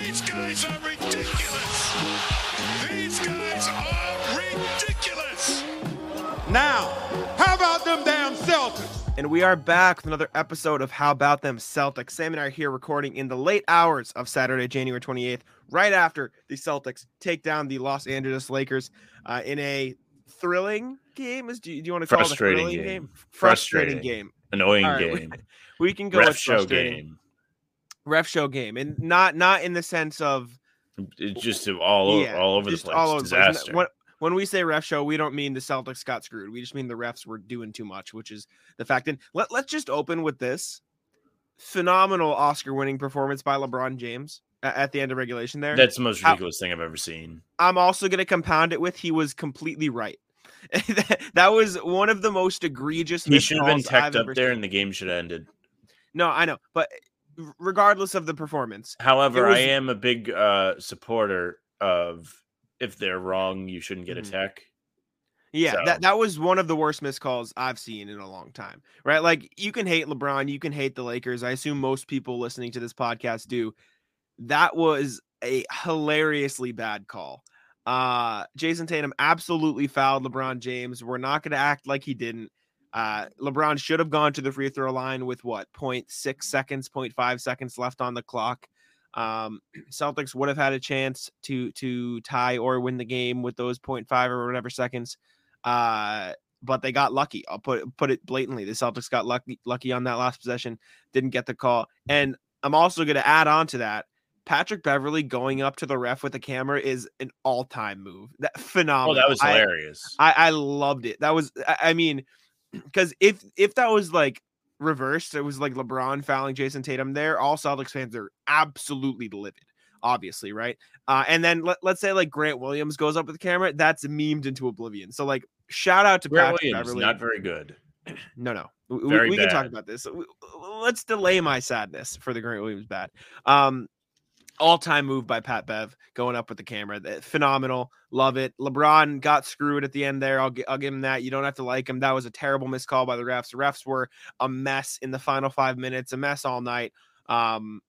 These guys are ridiculous. These guys are ridiculous. Now, how about them damn Celtics? And we are back with another episode of How About Them Celtics. Sam and I are here recording in the late hours of Saturday, January 28th, right after the Celtics take down the Los Angeles Lakers uh, in a thrilling game. Is do you, do you want to call it a Frustrating thrilling game. Frustrating, Frustrating. game. Annoying All right, we- game. We can go Ref with show frustrating. game. Ref show game, and not not in the sense of It's eh, just all over, yeah, all over the place. all over place. Disaster. When, when we say ref show, we don't mean the Celtics got screwed. We just mean the refs were doing too much, which is the fact. And let, let's just open with this phenomenal Oscar winning performance by LeBron James at the end of regulation there. That's the most ridiculous thing I've ever seen. I'm also going to compound it with he was completely right. that, was one of the most egregious. He should have been I've teched up there, seen. and the game should have ended. No, I know, but regardless of the performance, However, was- I am a big uh, supporter of if they're wrong, you shouldn't get a tech. Yeah, So- that that was one of the worst missed calls I've seen in a long time. Right? Like you can hate LeBron, you can hate the Lakers. I assume most people listening to this podcast do. That was a hilariously bad call. Uh Jayson Tatum absolutely fouled LeBron James. We're not going to act like he didn't. Uh LeBron should have gone to the free throw line with what 0.6 seconds, 0.5 seconds left on the clock. Um Celtics would have had a chance to to tie or win the game with those 0.5 or whatever seconds. Uh, but they got lucky. I'll put put it blatantly. The Celtics got lucky lucky on that last possession, didn't get the call. And I'm also going to add on to that. Patrick Beverley going up to the ref with the camera is an all-time move. That Oh, phenomenal. that was I- hilarious. I, I loved it. That was, I, I mean, because if if that was like reversed, it was like LeBron fouling Jayson Tatum there. All Celtics fans are absolutely livid, obviously, right? Uh, and then let, let's say like Grant Williams goes up with the camera, that's memed into oblivion. So like, shout out to Grant Patrick Williams, Beverley. not very good. No, no. We, Very we can talk about this. Let's delay my sadness for the Grant Williams bad. Um, all time move by Pat Bev going up with the camera. That- Phenomenal. Love it. LeBron got screwed at the end there. I'll, gi- I'll give him that. You don't have to like him. That was a terrible miscall by the refs. The refs were a mess in the final five minutes, a mess all night. Um,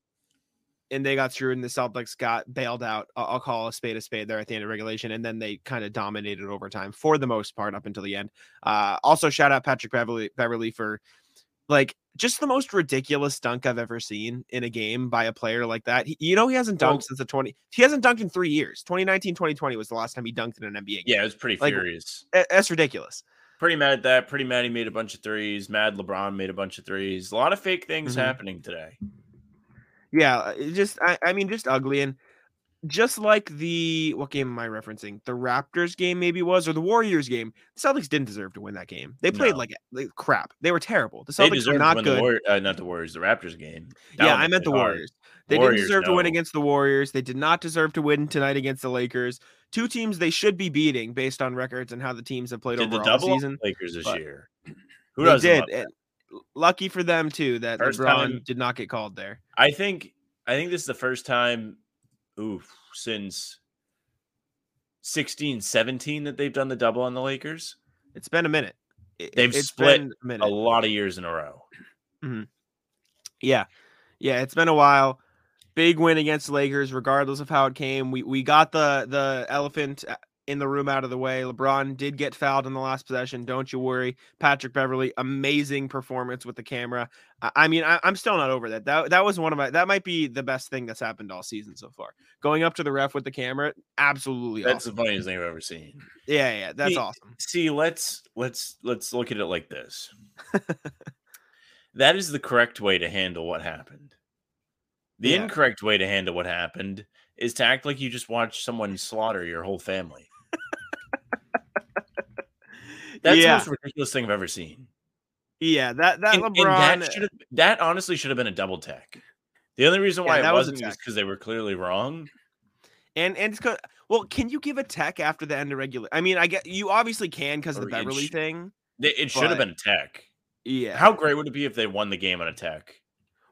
and they got screwed, and the Celtics got bailed out. I'll, I'll call a spade a spade there at the end of regulation, and then they kind of dominated overtime for the most part up until the end. Uh, also, shout out Patrick Beverley, Beverley for like just the most ridiculous dunk I've ever seen in a game by a player like that. He, you know, he hasn't dunked Well- since the 20, he hasn't dunked in three years. 2019, 2020 was the last time he dunked in an NBA game. Yeah, it was pretty Like- furious. That's ridiculous. Pretty mad at that. Pretty mad he made a bunch of threes. Mad LeBron made a bunch of threes. A lot of fake things Mhm. happening today. Yeah, just I, I mean just ugly and just like the what game am I referencing? The Raptors game maybe was or the Warriors game. The Celtics didn't deserve to win that game. They played No. like, like crap. They were terrible. The Celtics were not good. War- uh, not the Warriors, the Raptors game. That yeah, I meant the hard. Warriors. They Warriors, didn't deserve to win against the Warriors. They did not deserve to win tonight against the Lakers. Two teams they should be beating based on records and how the teams have played Did the season. Lakers this but year? Who doesn't did. and lucky for them too that First LeBron time- did not get called there. I think I think this is the first time oof since 16 17 that they've done the double on the Lakers. It's been a minute. It- They've it's split a A lot of years in a row. Yeah. Yeah, it's been a while. Big win against the Lakers, regardless of how it came. We we got the the elephant uh, in the room out of the way. LeBron did get fouled in the last possession. Don't you worry. Patrick Beverley, amazing performance with the camera. I, I mean, I, I'm still not over that. That that was one of my that might be the best thing that's happened all season so far. Going up to the ref with the camera, absolutely That's awesome. the funniest thing I've ever seen. Yeah, yeah, that's See, awesome. See, let's let's let's look at it like this. that is the correct way to handle what happened. The Yeah. incorrect way to handle what happened is to act like you just watched someone slaughter your whole family. That's Yeah. the most ridiculous thing I've ever seen. Yeah, that that And, and LeBron. that should have that honestly should have been a double tech. The only reason why Yeah, it was wasn't is because they were clearly wrong. And and it's co- well, can you give a tech after the end of regular? I mean, I get you obviously can because of the it Beverley sh- thing. It should have been a tech. Yeah. How great would it be if they won the game on a tech?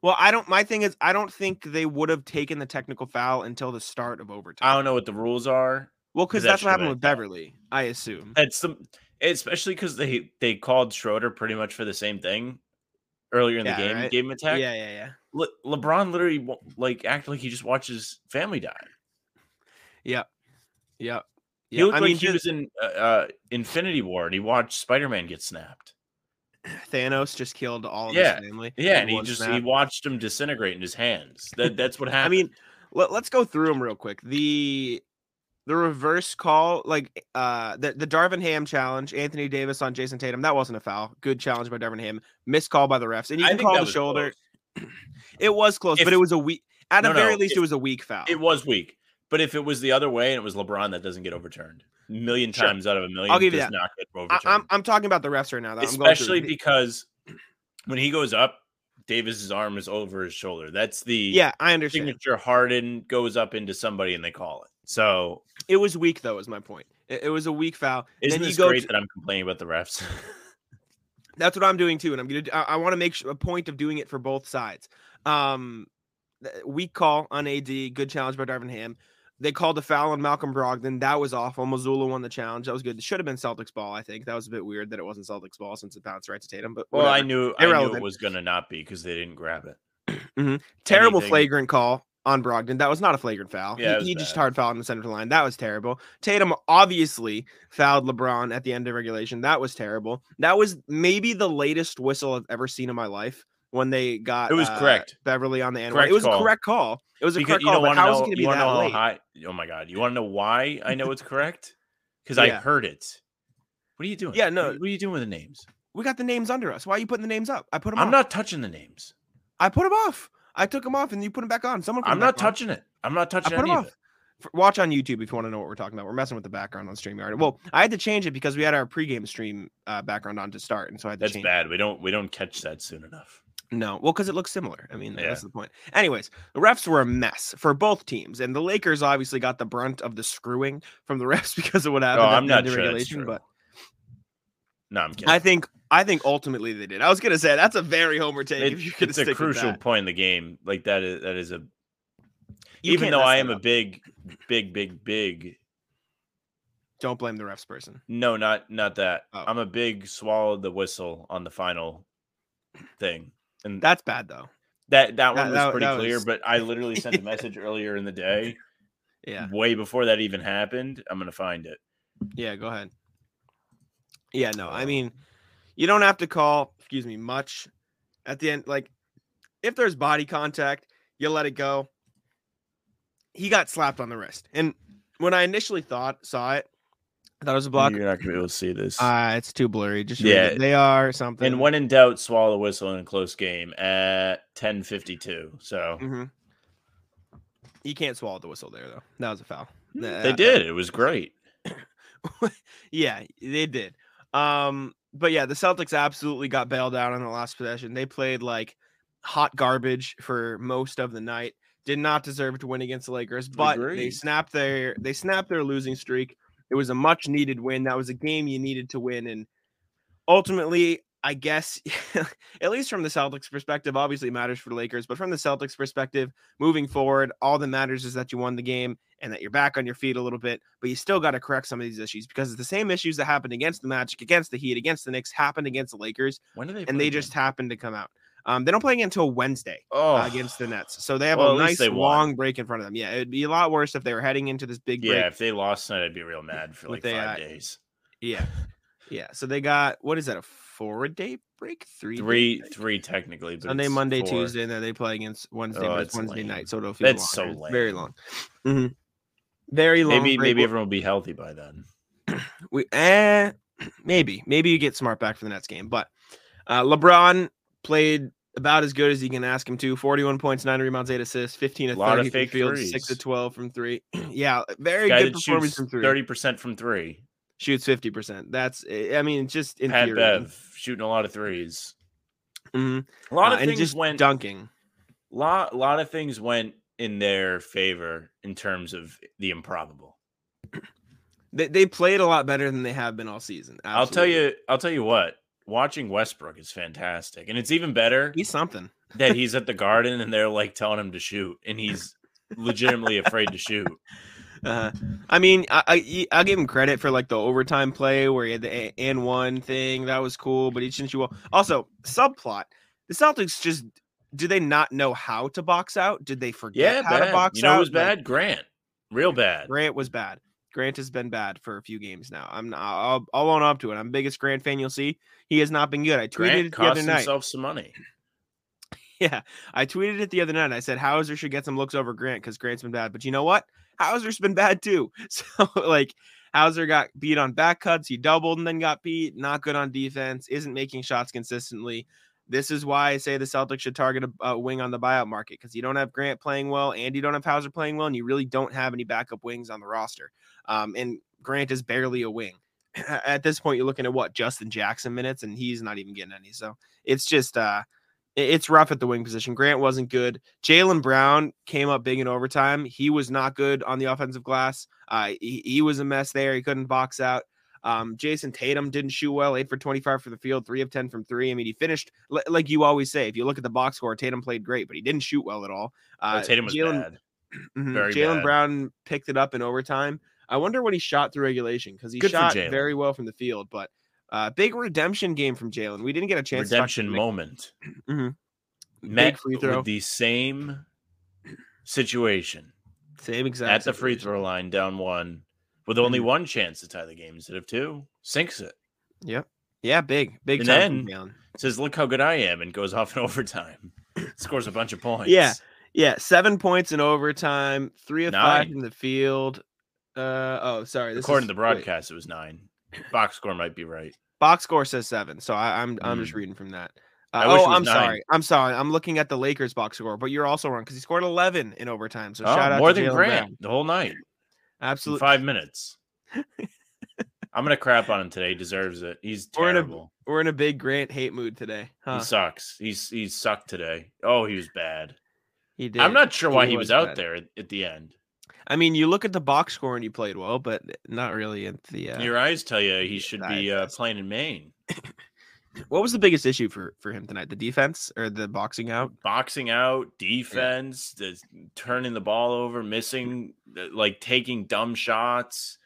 Well, I don't. My thing is, I don't think they would have taken the technical foul until the start of overtime. I don't know what the rules are. well, because 'cause that that's what happened with. Beverley. I assume. That's the especially because they they called Schroeder pretty much for the same thing. earlier in Yeah, the game. right. Gave him a tech. Yeah, yeah, yeah. Le- LeBron literally like acted like he just watches Family die. Yeah, Yep. He Yeah, looked I like mean, he was in uh, uh, Infinity War and he watched Spider Man get snapped. Thanos just killed all of Yeah. his family. Yeah, and he just he watched him disintegrate in his hands. That that's what happened. I mean, let, us go through them real quick. The the reverse call, like uh the, the Darvin Ham challenge, Anthony Davis on Jayson Tatum, that wasn't a foul. Good challenge by Darvin Ham. Missed call by the refs. And you can call the shoulder. It was close, If- but it was a weak at No, the very no, least, if- it was a weak foul. It was weak, but if it was the other way and it was LeBron, that doesn't get overturned. A million Sure. times out of a 1000000 I'll give you that. not get I, overturned. I'm I'm talking about the refs right now. Going Especially because when he goes up, Davis's arm is over his shoulder. That's the yeah, I understand. signature Harden goes up into somebody and they call it. So It was weak though, is my point. It, it was a weak foul. isn't then you this go great to- that I'm complaining about the refs? That's what I'm doing too, and I'm gonna. I, I want to make sure, a point of doing it for both sides. Um, weak call on AD. Good challenge by Darvin Ham. They called a foul on Malcolm Brogdon. Then that was awful. Mazzulla won the challenge. That was good. It should have been Celtics ball. I think that was a bit weird that it wasn't Celtics ball since it bounced right to Tatum. But well, I whatever. knew I knew it was gonna not be because they didn't grab it. terrible anything- flagrant call on Brogdon. That was not a flagrant foul. Yeah, he, he just hard fouled in the center of the line. That was terrible. Tatum obviously fouled LeBron at the end of regulation. That was terrible. That was maybe the latest whistle I've ever seen in my life when they got It was uh, correct. Beverley on the end. It was call. a correct call. It was a Because correct call. But how is it going to be You want to that know late? high? Oh my god! You want to know why I know it's correct? Because I heard it. What are you doing? Yeah, no. What, are you doing with the names? We got the names under us. Why are you putting the names up? I put them. I'm off. not touching the names. I put them off. I took them off, and you put them back on. Someone. I'm not back on. touching it. I'm not touching. I touching put any them of off. it. Watch on YouTube if you want to know what we're talking about. We're messing with the background on StreamYard. Well, I had to change it because we had our pregame stream uh, background on to start, and so I had to That's bad. We don't we don't catch that soon enough. No, well, because it looks similar. I mean, Yeah. that's the point. Anyways, the refs were a mess for both teams, and the Lakers obviously got the brunt of the screwing from the refs because of what happened. at I'm not sure regulation, but No, I'm kidding. I think I think ultimately they did. I was gonna say that's a very homer take. It- if you're it's a crucial point in the game. Like that is that is a You even though I am a big, big, big, big don't blame the refs person. no, not not that. Oh. I'm a big swallow the whistle on the final thing. And That's bad though. that that one that- was that- pretty that clear, was- but I literally sent a message earlier in the day, Yeah. way before that even happened. I'm gonna find it. Yeah, go ahead. Yeah, no, Uh, I mean, you don't have to call, excuse me, much at the end. Like, if there's body contact, you let it go. He got slapped on the wrist. And when I initially thought, saw it, I thought it was a block. You're not gonna be able to see this. Uh, it's too blurry. Just Yeah. they are something. and when in doubt, swallow the whistle in a close game at 10:52. So hmm you can't swallow the whistle there, though. That was a foul. They that- did. It was great. yeah, they did. Um, but yeah, the Celtics absolutely got bailed out on the last possession. They played like hot garbage for most of the night. Did not deserve to win against the Lakers, but they snapped their they snapped their losing streak. It was a much needed win. That was a game you needed to win, and ultimately, I guess, at least from the Celtics perspective, obviously it matters for the Lakers, but from the Celtics perspective, moving forward, all that matters is that you won the game and that you're back on your feet a little bit, but you still got to correct some of these issues because it's the same issues that happened against the Magic, against the Heat, against the Knicks happened against the Lakers, When do they? and they again? just happened to come out. Um, they don't play again until Wednesday oh uh, against the Nets, so they have Well, a nice long break in front of them. Yeah, it'd be a lot worse if they were heading into this big break. Yeah, if they lost tonight, I'd be real mad for like the, five uh, days. Yeah, yeah. So they got what is that a four day break? Three, Three, break? three technically. But Sunday, Monday, four. Tuesday, and then they play against Wednesday, Oh, but it's Wednesday lame. night, so it'll feel That's so. It's very lame. long. Mhm. Very long. Maybe, break. maybe everyone will be healthy by then. we eh, maybe maybe you get smart back for the Nets game, but uh, LeBron played about as good as you can ask him to. Forty-one points, nine rebounds, eight assists, fifteen of Lot of fake field, six of twelve from three. yeah, very Guy good performance from three. thirty percent from three. Shoots fifty percent. That's eh, I mean, just in Pat. Bev shooting a lot of threes. Mhm. A lot Uh, of and things just went. dunking. lot, lot of things went in their favor in terms of the improbable. They, they played a lot better than they have been all season. I'll tell you. I'll tell you what. Watching Westbrook is fantastic, and it's even better he's something. that he's at the Garden and they're like telling him to shoot, and he's legitimately afraid to shoot. Uh, I mean, I, I I'll give him credit for like the overtime play where he had the and one thing that was cool, but he didn't shoot well. Also, subplot: the Celtics just do they not know how to box out? Did they forget Yeah, how bad. to box you know out? was Like, bad? Grant. Real bad. Grant was bad. Grant has been bad for a few games now. I'm not, I'll, I'll own up to it. I'm biggest Grant fan you'll see. He has not been good. I tweeted Grant it the other night. himself some money. Yeah, I tweeted it the other night. I said Hauser should get some looks over Grant because Grant's been bad. But you know what? Hauser's been bad too. So like Hauser got beat on back cuts. He doubled and then got beat. Not good on defense. Isn't making shots consistently. This is why I say the Celtics should target a, a wing on the buyout market because you don't have Grant playing well and you don't have Hauser playing well, and you really don't have any backup wings on the roster. Um, and Grant is barely a wing. At this point, you're looking at what Justin Jackson minutes, and he's not even getting any. So it's just uh it's rough at the wing position. Grant wasn't good. Jaylen Brown came up big in overtime. He was not good on the offensive glass. Uh, he, he was a mess there. He couldn't box out. Um, Jayson Tatum didn't shoot well, eight for 25 for the field, three of 10 from three. I mean, he finished li- like you always say. If you look at the box score, Tatum played great, but he didn't shoot well at all. Oh, Uh, Tatum was Jalen- bad. Mhm. Jalen. Brown picked it up in overtime. I wonder what he shot through regulation because he Good shot very well from the field, but uh, big redemption game from Jalen. We didn't get a chance. Redemption moment. Mhm. Met Big free throw. with the same situation Same exact at the free situation. throw line, down one, with only Mhm. one chance to tie the game instead of two. Sinks it. Yep. Yeah, big, big And time then-. Says, "Look how good I am," and goes off in overtime. Scores a bunch of points. Yeah. Yeah, seven points in overtime, three of five Nine. from the field. Uh oh, sorry. According is, to the wait, broadcast, it was nine. Box score might be right. Box score says seven, so I, I'm I'm just Mm. reading from that. Uh, oh, I'm nine. sorry. I'm sorry. I'm looking at the Lakers box score, but you're also wrong because he scored 11 in overtime. So Oh, shout out more to than Jalen Grant Brown. the whole night. in Absolutely. Five minutes. I'm gonna crap on him today. He deserves it. He's We're in a- terrible. We're in a big Grant hate mood today. Huh? He sucks. He's he sucked today. Oh, he was bad. He did. I'm not sure why He he was was out there at the end. I mean, you look at the box score and you played well, but not really at the. Uh, Your eyes tell you he should be uh, playing in Maine. what was the biggest issue for for him tonight? The defense or the boxing out? Boxing out, defense, the turning the ball over, missing, like taking dumb shots.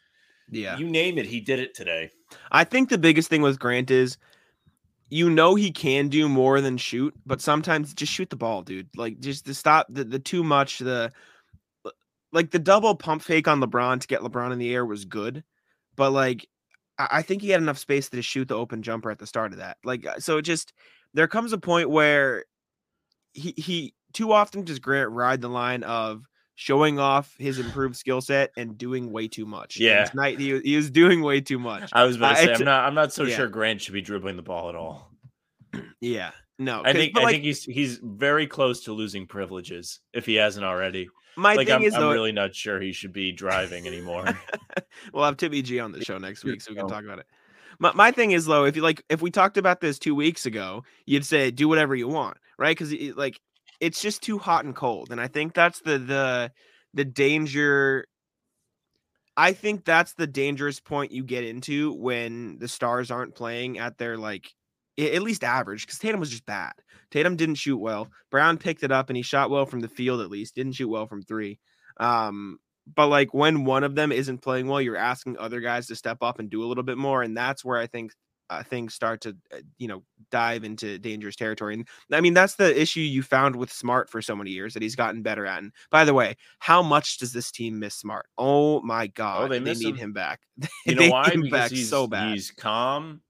Yeah. You name it, he did it today. I think the biggest thing with Grant is you know he can do more than shoot, but sometimes just shoot the ball, dude. Like just to stop the, the too much the like the double pump fake on LeBron to get LeBron in the air was good, but like I, think he had enough space to shoot the open jumper at the start of that. Like uh, so it just there comes a point where he he too often does Grant ride the line of showing off his improved skill set and doing way too much. And Yeah. tonight he, he was doing way too much. I was about to say I'm not I'm not so yeah. sure Grant should be dribbling the ball at all. Yeah, no, I think I like, think he's he's very close to losing privileges if he hasn't already. My like thing I'm, is I'm though, really not sure he should be driving anymore. we'll have Timmy G on the show next week so we can talk about it. My, my thing is though, if you like, if we talked about this two weeks ago, you'd say do whatever you want, right? Because like it's just too hot and cold, and I think that's the the the danger. I think that's the dangerous point you get into when the stars aren't playing at their like a- at least average because Tatum was just bad. Tatum didn't shoot well. Brown picked it up and he shot well from the field at least. Didn't shoot well from three. Um, but like when one of them isn't playing well, you're asking other guys to step up and do a little bit more, and that's where I think uh, things start to uh, you know dive into dangerous territory. And I mean that's the issue you found with Smart for so many years that he's gotten better at. And by the way, how much does this team miss Smart? Oh my god, they they, miss need him. him, back. You They know why? need him Because back he's so bad. he's calm.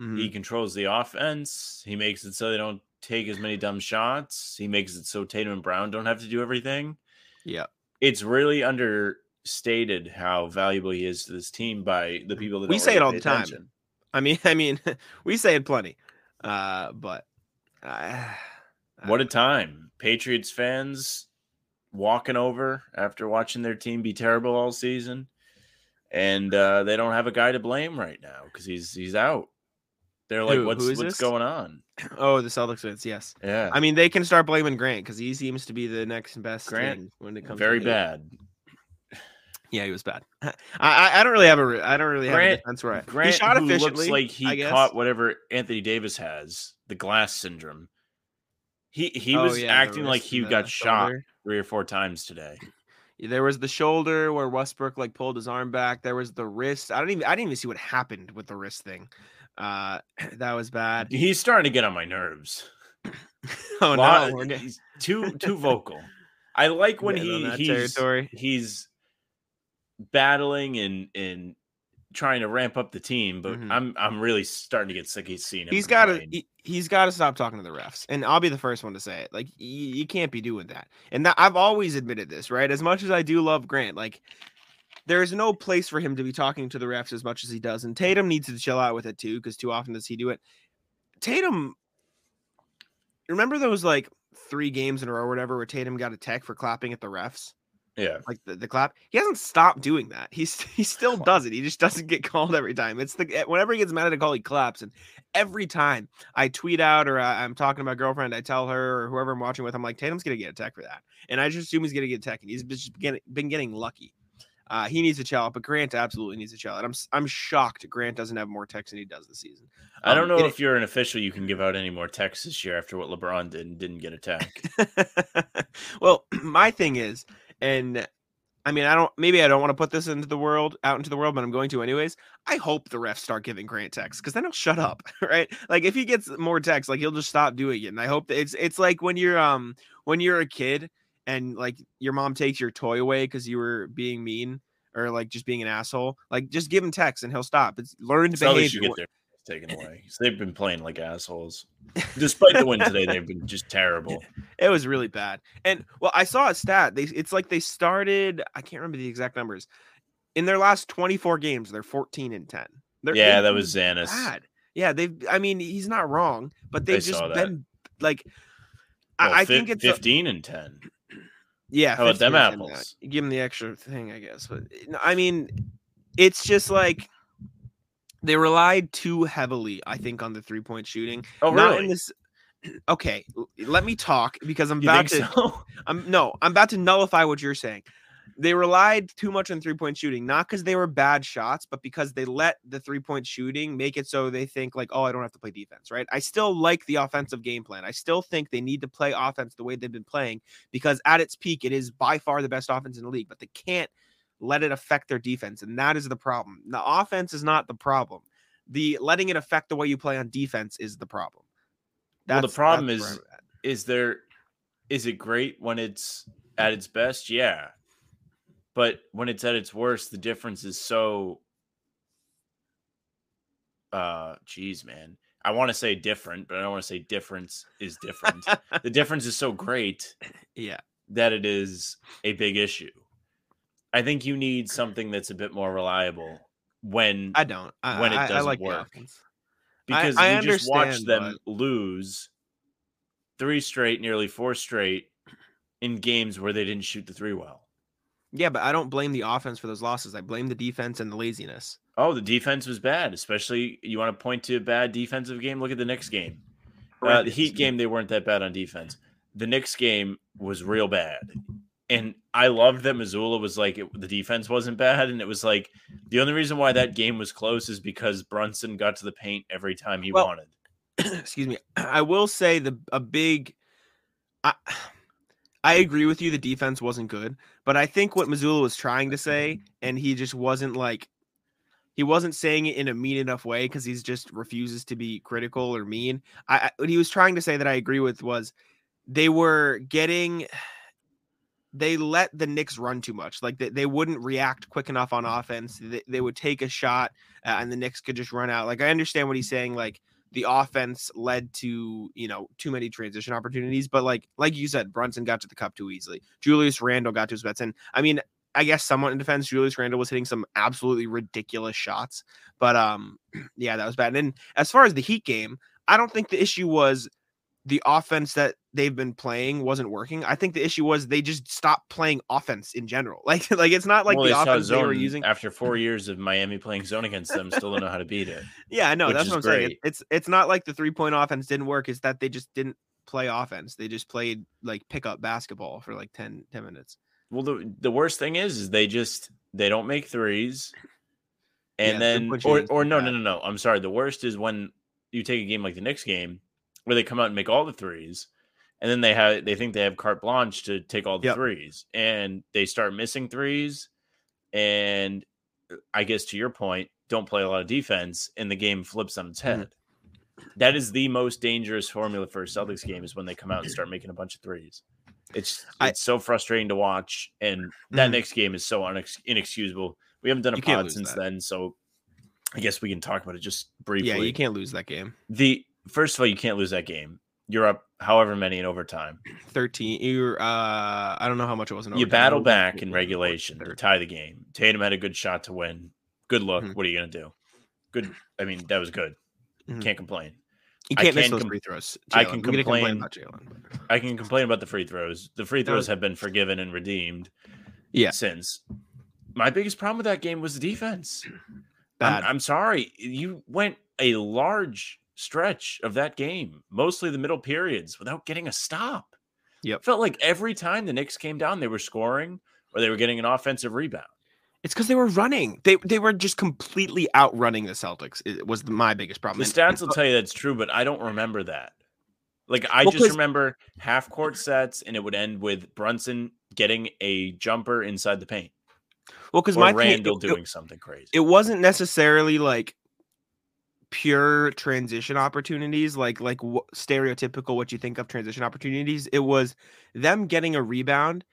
Mhm. He controls the offense. He makes it so they don't take as many dumb shots. He makes it so Tatum and Brown don't have to do everything. yeah. It's really understated how valuable he is to this team by the people that We say it all the time. attention. I mean, I mean, we say it plenty, uh, but uh, What a time. Patriots fans walking over after watching their team be terrible all season. And uh, they don't have a guy to blame right now because he's he's out. They're like, Who- what's who what's this? going on? oh, the Celtics fans, yes. Yeah. I mean, they can start blaming Grant because he seems to be the next best Grant, when it comes. very bad. Yeah, he was bad. I, I I don't really have a I don't really have a Grant- defense for it. Grant he shot efficiently. looks like he caught whatever Anthony Davis has, the glass syndrome. He he Oh, was yeah, acting like he got shot three or four times today. There was the shoulder where Westbrook like pulled his arm back. There was the wrist. I don't even I didn't even see what happened with the wrist thing. Uh, that was bad. He's starting to get on my nerves. Oh Lot- no, getting he's too too vocal. I like when he he's territory. he's battling and and trying to ramp up the team, but Mhm. I'm I'm really starting to get sick of seeing him. He's got to he, he's got to stop talking to the refs, and I'll be the first one to say it. Like you, you can't be doing that. And that, I've always admitted this, right? As much as I do love Grant, like there is no place for him to be talking to the refs as much as he does, and Tatum needs to chill out with it too, because too often does he do it. Tatum, remember those like three games in a row, or whatever, where Tatum got a tech for clapping at the refs? yeah. like the, the clap. He hasn't stopped doing that. He's he still does it. He just doesn't get called every time. It's the eh, whenever he gets mad at a call, he claps. And every time I tweet out or I, I'm talking to my girlfriend, I tell her or whoever I'm watching with, I'm like, Tatum's gonna get a tech for that. And I just assume he's gonna get a tech, and he's just getting, been getting lucky. Uh, he needs a chill out, but Grant absolutely needs a chill out. I'm I'm shocked Grant doesn't have more techs than he does this season. I don't Um, know it- if you're an official, you can give out any more texts this year after what LeBron did and didn't get a tech. well, my thing is, and I mean, I don't. Maybe I don't want to put this into the world, out into the world, but I'm going to anyways. I hope the refs start giving Grant texts because then he'll shut up, right? Like if he gets more texts, like he'll just stop doing it. And I hope that it's it's like when you're um when you're a kid and like your mom takes your toy away because you were being mean or like just being an asshole. Like just give him texts and he'll stop. It's learned So they should behavior. get their taken away. So they've been playing like assholes. Despite the win today, they've been just terrible. It was really bad. And well, I saw a stat. They it's like they started, I can't remember the exact numbers. In their last 24 games, they're 14 and 10. They're Yeah, that was Xanis. bad. Yeah, they've I mean, he's not wrong, but they've just been like Well, I, I think it's a- 15 and 10. Yeah, How about them 15 and 10 now. apples? Give them the extra thing, I guess. But eh, I mean, it's just like they relied too heavily, I think, on the three point shooting. Oh, Not really? in this okay, let me talk because I'm you about to so? I'm no, I'm about to nullify what you're saying. They relied too much on three point shooting, not because they were bad shots, but because they let the three point shooting make it so they think like, oh, I don't have to play defense, right? I still like the offensive game plan. I still think they need to play offense the way they've been playing because at its peak, it is by far the best offense in the league, but they can't let it affect their defense, and that is the problem. The offense is not the problem. The letting it affect the way you play on defense is the problem. Well, the problem that's is- where I'm at. is there is it great when it's at its best yeah but when it's at its worst the difference is so uh geez man i want to say different but i don't want to say difference is different the difference is so great yeah. that it is a big issue i think you need something that's a bit more reliable when I don't. I, when it I- I doesn't like work. because I you just watch them lose three straight, nearly four straight in games where they didn't shoot the three well. Yeah, but I don't blame the offense for those losses. I blame the defense and the laziness. Oh, the defense was bad, especially you want to point to a bad defensive game. Look at the Knicks game. Uh, the Heat game, they weren't that bad on defense. The Knicks game was real bad. And I loved that Mazzulla was like, it, the defense wasn't bad. And it was like, the only reason why that game was close is because Brunson got to the paint every time he Well, wanted. Excuse me. I will say the a big. I, I agree with you. The defense wasn't good, but I think what Mazzulla was trying to say, and he just wasn't like, he wasn't saying it in a mean enough way because he's just refuses to be critical or mean. I, I what he was trying to say that I agree with was they were getting they let the Knicks run too much. Like they, they wouldn't react quick enough on offense. They, they would take a shot uh, and the Knicks could just run out. Like I understand what he's saying. Like the offense led to you know too many transition opportunities, but like like you said, Brunson got to the cup too easily. Julius Randle got to his bets, and I mean. I guess somewhat in defense, Julius Randle was hitting some absolutely ridiculous shots, but um, yeah, that was bad. And then as far as the Heat game, I don't think the issue was the offense that they've been playing wasn't working. I think the issue was they just stopped playing offense in general. Like like it's not like Well, the they offense they were using. after four years of Miami playing zone against them, still don't know how to beat it. Yeah, I know. That's what I'm saying. It's it's not like the three point offense didn't work. It's that they just didn't play offense. They just played like pickup basketball for like 10, 10 minutes. Well, the the worst thing is, is they just they don't make threes, Yeah, and then or or no no no no. I'm sorry. The worst is when you take a game like the Knicks game, where they come out and make all the threes, and then they have they think they have carte blanche to take all the Yep. threes, and they start missing threes, and I guess to your point, don't play a lot of defense, and the game flips on its Mhm. head. that is the most dangerous formula for a Celtics game is when they come out and start making a bunch of threes. It's I- it's so frustrating to watch, and that Mhm. next game is so unex- inexcusable. We haven't done a pod since that. then, so I guess we can talk about it just briefly. Yeah, you can't lose that game. The first of all, you can't lose that game. You're up however many in overtime. 13. You're uh I don't know how much it was in overtime. You battle back in regulation to tie the game. Tatum had a good shot to win. Good luck. Mhm. What are you gonna do? Good. I mean, that was good. Mhm. Can't complain. You can't miss those com- free throws. I can We're complain- about Jalen. I can complain about the free throws. The free throws have been forgiven and redeemed. Yeah. Since my biggest problem with that game was the defense. I'm. I'm sorry. You went a large stretch of that game, mostly the middle periods, without getting a stop. Yep. Felt like every time the Knicks came down, they were scoring or they were getting an offensive rebound. It's because they were running. They they were just completely outrunning the Celtics. It was my biggest problem. The stats will tell you that's true, but I don't remember that. Like I Well, just remember half court sets, and it would end with Brunson getting a jumper inside the paint, well, because my thing- Randle it, it- doing something crazy. it wasn't necessarily like pure transition opportunities like like wh- stereotypical what you think of transition opportunities it was them getting a rebound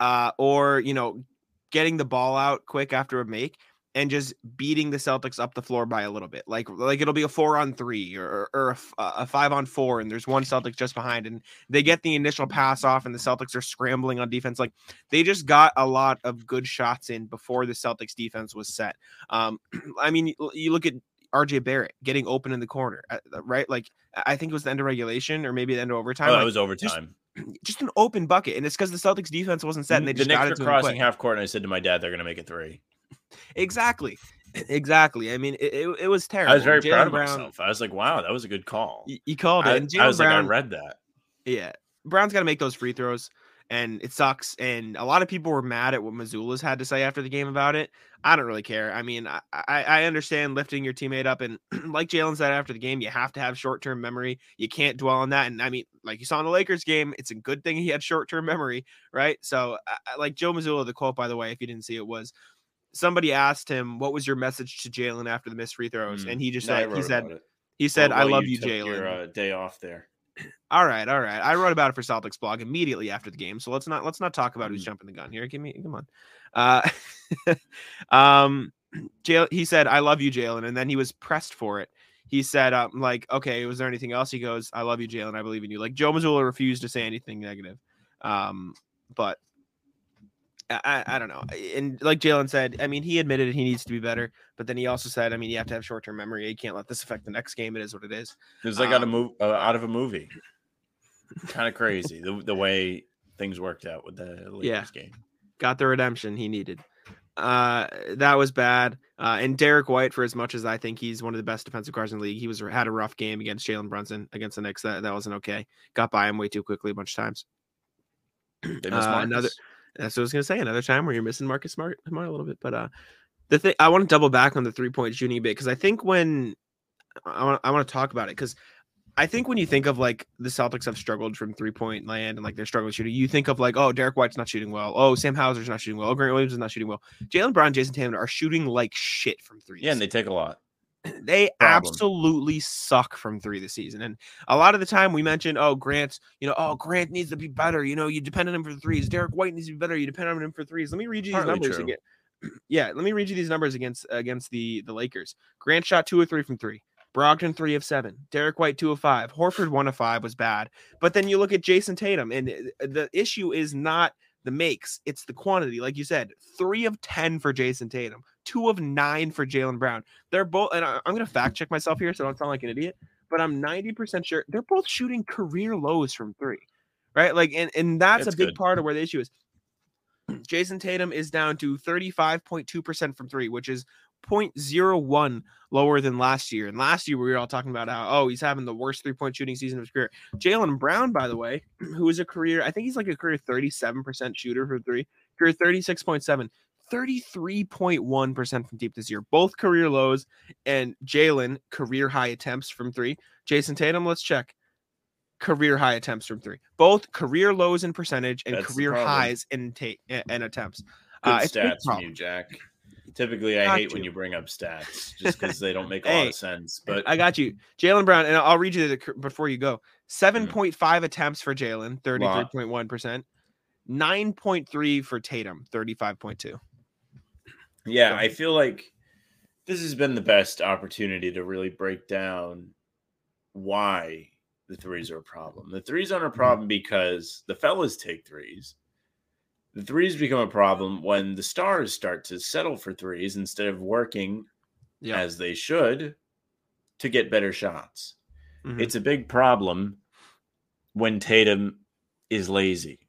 uh or you know getting the ball out quick after a make and just beating the Celtics up the floor by a little bit. Like like it'll be a 4 on 3 or or a, f- a 5 on 4 and there's one Celtics just behind and they get the initial pass off and the Celtics are scrambling on defense. Like they just got a lot of good shots in before the Celtics defense was set. Um, I mean, you look at RJ Barrett getting open in the corner, uh, right? Like I think it was the end of regulation or maybe the end of overtime. oh, like, that was overtime. just an open bucket, and it's because the Celtics defense wasn't set, and they the just got Knicks it were crossing half court, and I said to my dad, "They're going to make it three. Exactly, exactly. I mean, it, it, it was terrible. I was very Jaylen proud of Brown, myself. I was like, "Wow, that was a good call." You called it. I, and I was Brown, like, "I read that." Yeah, Brown's got to make those free throws, and it sucks. And a lot of people were mad at what Mazzulla's had to say after the game about it. I don't really care. I mean, I, I, understand lifting your teammate up, and like Jalen said after the game, you have to have short term memory. You can't dwell on that. And I mean, like you saw in the Lakers game, it's a good thing he had short term memory, right? So, I, like Joe Mazzulla, the quote by the way, if you didn't see it, was somebody asked him, "What was your message to Jalen after the missed free throws?" Mm. And he just said, "He said, he said, Well, I love you, took Jalen." Uh, day off there. All right, all right. I wrote about it for Celtics blog immediately after the game, so let's not let's not talk about who's Mm. jumping the gun here. Give me, come on. Uh, um, Jalen, he said, "I love you, Jalen," and then he was pressed for it. He said, um, like, okay, was there anything else? He goes, "I love you, Jalen. I believe in you." Like Joe Mazzulla refused to say anything negative, um, but I, I, don't know. And like Jalen said, I mean, he admitted he needs to be better, but then he also said, I mean, you have to have short term memory. You can't let this affect the next game. It is what it is. It was like out of Um, move uh, out of a movie. kind of crazy the, the way things worked out with the Lakers Yeah. game. got the redemption he needed. Uh, that was bad. Uh, and Derrick White, for as much as I think he's one of the best defensive guards in the league, he was had a rough game against Jalen Brunson against the Knicks. That that wasn't okay. Got by him way too quickly a bunch of times. They Uh, another- That's what I was gonna say. Another time where you're missing Marcus Smart, Smart a little bit, but uh, the thing I want to double back on the three point a bit because I think when I want I want to talk about it because I think when you think of like the Celtics have struggled from three point land and like they're struggling shooting, you think of like, oh, Derrick White's not shooting well. Oh, Sam Hauser's not shooting well. Oh, Grant Williams is not shooting well. Jaylen Brown, Jayson Tatum are shooting like shit from three. yeah, and they take a lot. they problem. absolutely suck from three this season. And a lot of the time we mentioned, oh, Grant, you know, oh, Grant needs to be better. You know, you depend on him for threes. Derrick White needs to be better. You depend on him for threes. Let me read you these Partly numbers true. again. Yeah, let me read you these numbers against against the the Lakers. Grant shot two or three from three. Brogdon three of seven. Derrick White two of five. Horford one of five was bad. But then you look at Jayson Tatum, and uh, the issue is not the makes, it's the quantity. Like you said, three of ten for Jayson Tatum, two of nine for Jaylen Brown. They're both, and I, I'm going to fact check myself here so I don't sound like an idiot, but I'm 90% sure they're both shooting career lows from three, right? Like, and, and that's, That's a big good. part of where the issue is. Jayson Tatum is down to 35.2% from three, which is 0.01 lower than last year. And last year we were all talking about how, oh, he's having the worst three point shooting season of his career. Jaylen Brown, by the way, who is a career, I think he's like a career 37% shooter for three, career 36.7. 33.1% from deep this year, both career lows, and Jalen career high attempts from three. Jayson Tatum, let's check career high attempts from three, both career lows in percentage and That's career highs in ta- and attempts. Good Uh, stats from you, Jack. Typically, I Got hate when you. you bring up stats just because they don't make a lot of sense. But I got you, Jaylen Brown, and I'll read you the before you go. Seven Mm. point five attempts for Jalen, thirty three point one percent. Nine point three for Tatum, thirty five point two. Yeah, I feel like this has been the best opportunity to really break down why the threes are a problem. The threes aren't a problem because the fellas take threes. The threes become a problem when the stars start to settle for threes instead of working Yeah, as they should to get better shots. Mhm. It's a big problem when Tatum is lazy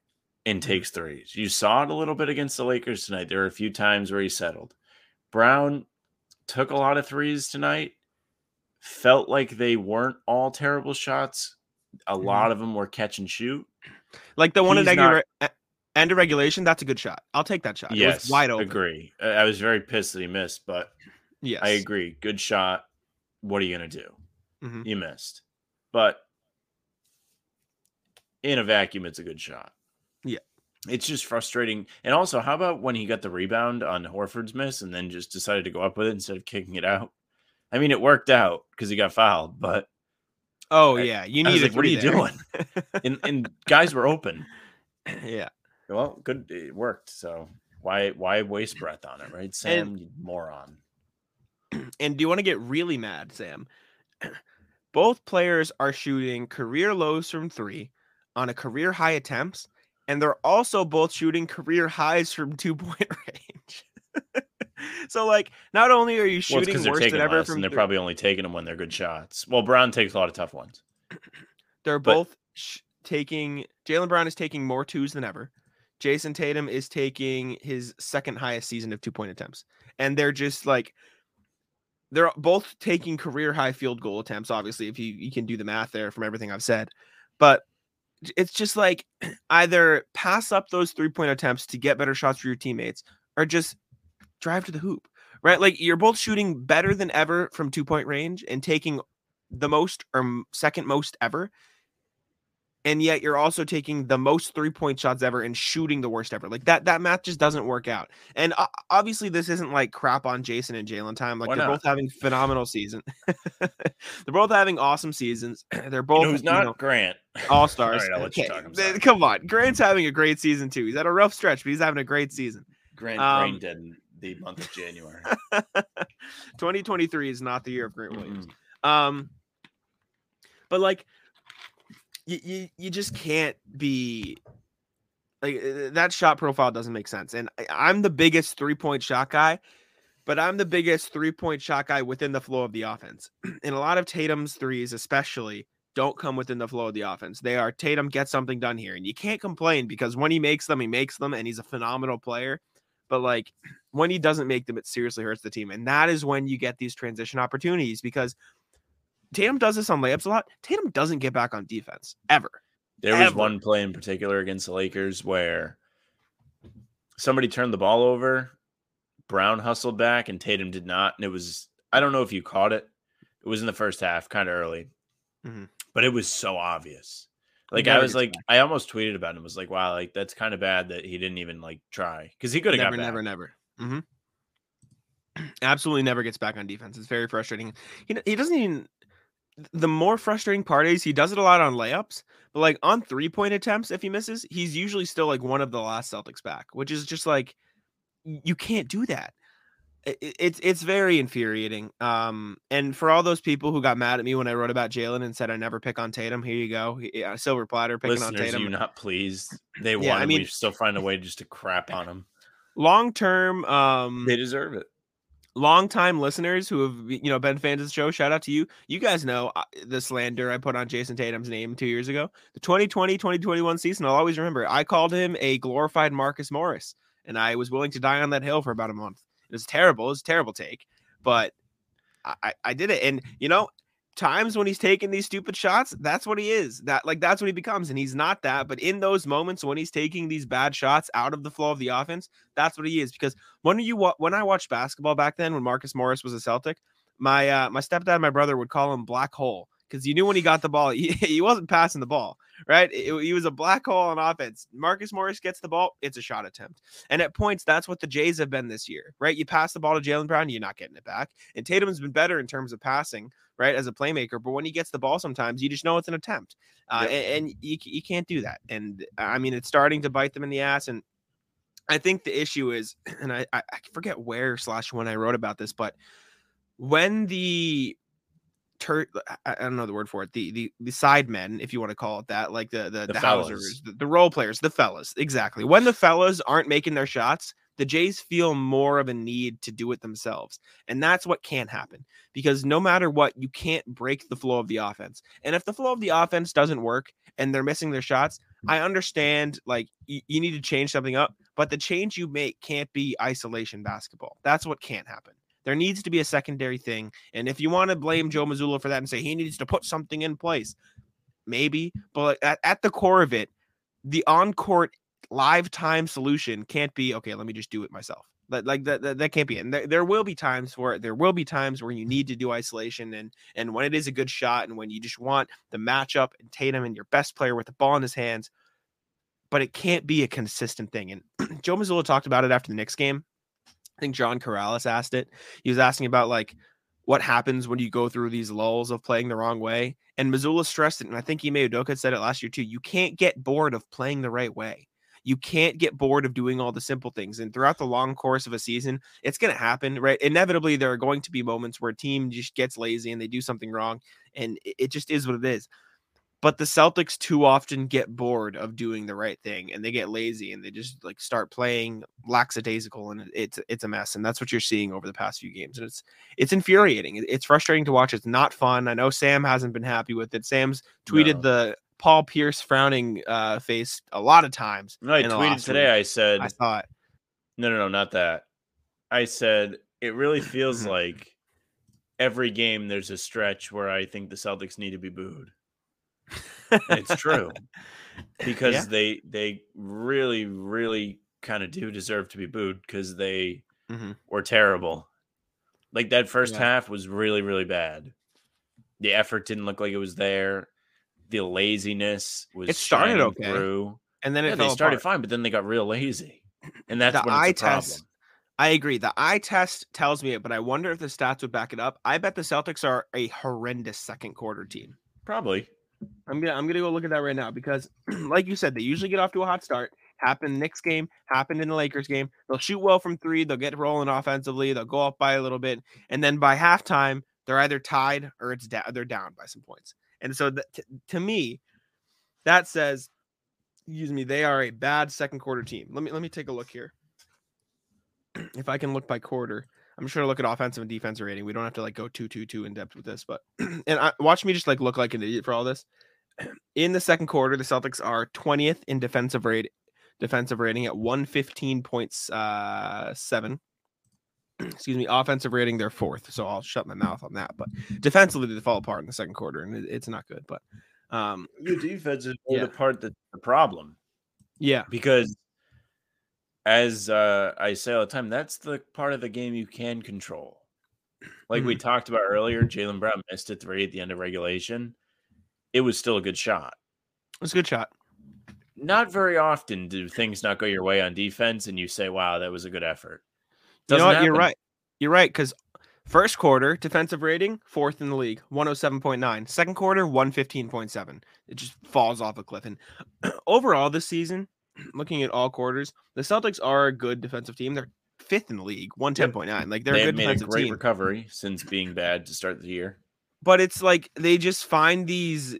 and takes threes. You saw it a little bit against the Lakers tonight. There were a few times where he settled. Brown took a lot of threes tonight. Felt like they weren't all terrible shots. A Mhm. lot of them were catch and shoot. like the one in he's negative not- e- end of regulation. That's a good shot. I'll take that shot. it yes, was wide open. Agree. I was very pissed that he missed, but Yes, I agree. Good shot. What are you gonna do? Mhm. You missed, but in a vacuum, it's a good shot. Yeah. it's just frustrating. And also, how about when he got the rebound on Horford's miss and then just decided to go up with it instead of kicking it out? I mean, it worked out because he got fouled, but Oh I- yeah, you I was need. like, "What are you doing?" and and guys were open. yeah, Well, good, it worked. So why why waste breath on it, right, Sam? you moron. and do you want to get really mad, Sam? Both players are shooting career lows from three on a career high attempts, and they're also both shooting career highs from two point range. so, like, not only are you shooting they're worse than ever from and they're three- probably only taking them when they're good shots. Well, Brown takes a lot of tough ones. They're But- both sh- taking. Jaylen Brown is taking more twos than ever. Jayson Tatum is taking his second highest season of two point attempts, and they're just like they're both taking career high field goal attempts. Obviously, if you you can do the math there from everything I've said, but it's just like either pass up those three point attempts to get better shots for your teammates, or just drive to the hoop. Right, like you're both shooting better than ever from two point range and taking the most or second most ever. And yet you're also taking the most three point shots ever and shooting the worst ever. Like that, that math just doesn't work out. And o- obviously, this isn't like crap on Jayson and Jalen time. Like Why they're not? both having phenomenal season. they're both having awesome seasons. they're both You know who's not Grant? all stars. Right, you talk, Come on, Grant's having a great season too. He's had a rough stretch, but he's having a great season. Grant Um, brain dead in the month of January. 2023 is not the year of Grant Williams. Mm-mm. Um, but like, you you, you just can't be like uh, that shot profile doesn't make sense. And I, I'm the biggest three point shot guy, but I'm the biggest three point shot guy within the flow of the offense. and a lot of Tatum's threes, especially, don't come within the flow of the offense. They are Tatum get something done here, and you can't complain because when he makes them, he makes them, and he's a phenomenal player. But like when he doesn't make them, it seriously hurts the team, and that is when you get these transition opportunities because Tatum does this on layups a lot. Tatum doesn't get back on defense ever. There was one play in particular against the Lakers where somebody turned the ball over, Brown hustled back, and Tatum did not. And it was, I don't know if you caught it. It was in the first half, kind of early, Mhm. but it was so obvious. Like I was like, I almost tweeted about him. Was like, wow, like that's kind of bad that he didn't even like try because he could have got Never, back. never, never. hmm Absolutely never gets back on defense. It's very frustrating. He he doesn't even. The more frustrating part is he does it a lot on layups, but like on three point attempts, if he misses, he's usually still like one of the last Celtics back, which is just like you can't do that. It's it's very infuriating. Um, and for all those people who got mad at me when I wrote about Jalen and said I never pick on Tatum, here you go, yeah, silver platter picking on Listeners, Tatum. you not pleased? They Yeah, won. I mean- we still find a way just to crap on them. Long term, um, They deserve it. Longtime listeners who have you know been fans of the show shout out to you. You guys know uh, the slander i put on jayson tatum's name two years ago. The 2020-2021 season i'll always remember. I called him a glorified marcus morris and i was willing to die on that hill for about a month. It was terrible it was a terrible take but i i, I did it. And you know times when he's taking these stupid shots that's what he is. That like that's what he becomes and he's not that but in those moments when he's taking these bad shots out of the flow of the offense that's what he is because when you when I watched basketball back then, when Marcus Morris was a Celtic, my uh, my stepdad and my brother would call him Black Hole because you knew when he got the ball, he, he wasn't passing the ball, right? It- he was a black hole on offense. Marcus Morris gets the ball, it's a shot attempt. And at points, that's what the Jays have been this year, right? You pass the ball to Jaylen Brown, you're not getting it back. And Tatum's been better in terms of passing, right, as a playmaker. But when he gets the ball, sometimes you just know it's an attempt. Uh, Yep. and, and you, you can't do that. And I mean, it's starting to bite them in the ass. And I think the issue is, and I, I I forget where slash when I wrote about this, but when the tur- I don't know the word for it, the the the side men, if you want to call it that, like the the, The the, housers, the, the role players, the fellas, exactly. When the fellas aren't making their shots, the Jays feel more of a need to do it themselves. And that's what can't happen because no matter what, you can't break the flow of the offense. And if the flow of the offense doesn't work and they're missing their shots, mm. I understand like you, you need to change something up, but the change you make can't be isolation basketball. That's what can't happen. There needs to be a secondary thing. And if you want to blame Joe Mazzulla for that and say he needs to put something in place, maybe, but at, at the core of it, the on court live time solution can't be okay, let me just do it myself. Like that, that, that can't be it. And there, there will be times where there will be times where you need to do isolation and and when it is a good shot and when you just want the matchup and Tatum and your best player with the ball in his hands, but it can't be a consistent thing. And Joe Mazzulla talked about it after the Knicks game. I think John Karalis asked it. He was asking about like what happens when you go through these lulls of playing the wrong way. And Mazzulla stressed it, and I think Ime said it last year too. You can't get bored of playing the right way. You can't get bored of doing all the simple things. And throughout the long course of a season, it's going to happen, right? Inevitably, there are going to be moments where a team just gets lazy and they do something wrong, and it just is what it is. But the Celtics too often get bored of doing the right thing and they get lazy and they just like start playing lackadaisical and it's it's a mess. And that's what you're seeing over the past few games. And it's it's infuriating. It's frustrating to watch. It's not fun. I know Sam hasn't been happy with it. Sam's tweeted No. the Paul Pierce frowning uh, face a lot of times. No, I tweeted today. week. I said, I thought no, no, no, not that. I said it really feels like every game there's a stretch where I think the Celtics need to be booed. It's true because Yeah. they they really really kind of do deserve to be booed because they Mhm. were terrible. Like that first Yeah. half was really really bad. The effort didn't look like it was there. The laziness was It started okay, through. And then it Yeah, they started apart. fine, but then they got real lazy, and that's the when eye a problem. test. I agree. The eye test tells me it, but I wonder if the stats would back it up. I bet the Celtics are a horrendous second quarter team. Probably. I'm gonna I'm gonna go look at that right now because, like you said, they usually get off to a hot start. Happened Knicks game, happened in the Lakers game. They'll shoot well from three. They'll get rolling offensively. They'll go up by a little bit, and then by halftime, they're either tied or it's down. They're down by some points. And so, that, t- to me, that says, excuse me, they are a bad second quarter team. Let me let me take a look here. If I can look by quarter, I'm gonna look at offensive and defensive rating. We don't have to like go too too too in depth with this, but and I, watch me just like look like an idiot for all this. In the second quarter, the Celtics are 20th in defensive rate, defensive rating at 115.7. Uh. Excuse me, offensive rating they're fourth. So I'll shut my mouth on that. But defensively, they fall apart in the second quarter, and it, it's not good. But um, Your defense is Yeah. the part that's the problem yeah, because, as uh, I say all the time, that's the part of the game you can control. Like we talked about earlier, Jaylen Brown missed a three at the end of regulation. It was still a good shot. It was a good shot. Not very often do things not go your way on defense, and you say, "Wow, that was a good effort." You know Doesn't what? You're right. You're right because first quarter defensive rating fourth in the league, 107.9. Second quarter, 115.7. It just falls off a cliff. And overall this season, looking at all quarters, the Celtics are a good defensive team. They're fifth in the league, 110.9. Like they're they a good made a great team. recovery since being bad to start the year. but it's like they just find these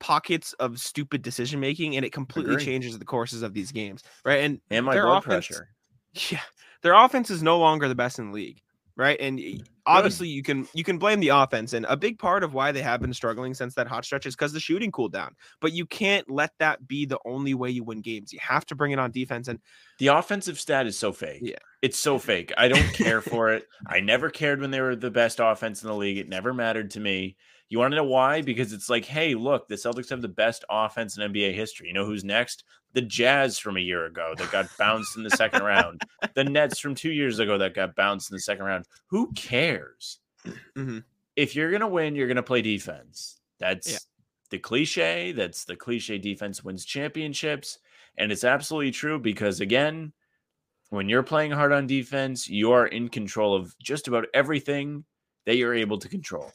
pockets of stupid decision making and it completely Agree. changes the courses of these games. Right. And And my blood offense- pressure. Yeah, their offense is no longer the best in the league, right? And y- mm, obviously, you can you can blame the offense, and a big part of why they have been struggling since that hot stretch is because the shooting cooled down. But you can't let that be the only way you win games. You have to bring it on defense, and The offensive stat is so fake. Yeah. It's so fake. I don't care for it. I never cared when they were the best offense in the league. It never mattered to me. You want to know why? Because it's like, hey, look, the Celtics have the best offense in NBA history. You know who's next? The Jazz from a year ago that got bounced in the second round. The Nets from two years ago that got bounced in the second round. Who cares? Mhm. If you're going to win, you're going to play defense. That's Yeah. the cliche. That's the cliche defense wins championships. And it's absolutely true because, again, when you're playing hard on defense, you are in control of just about everything that you're able to control.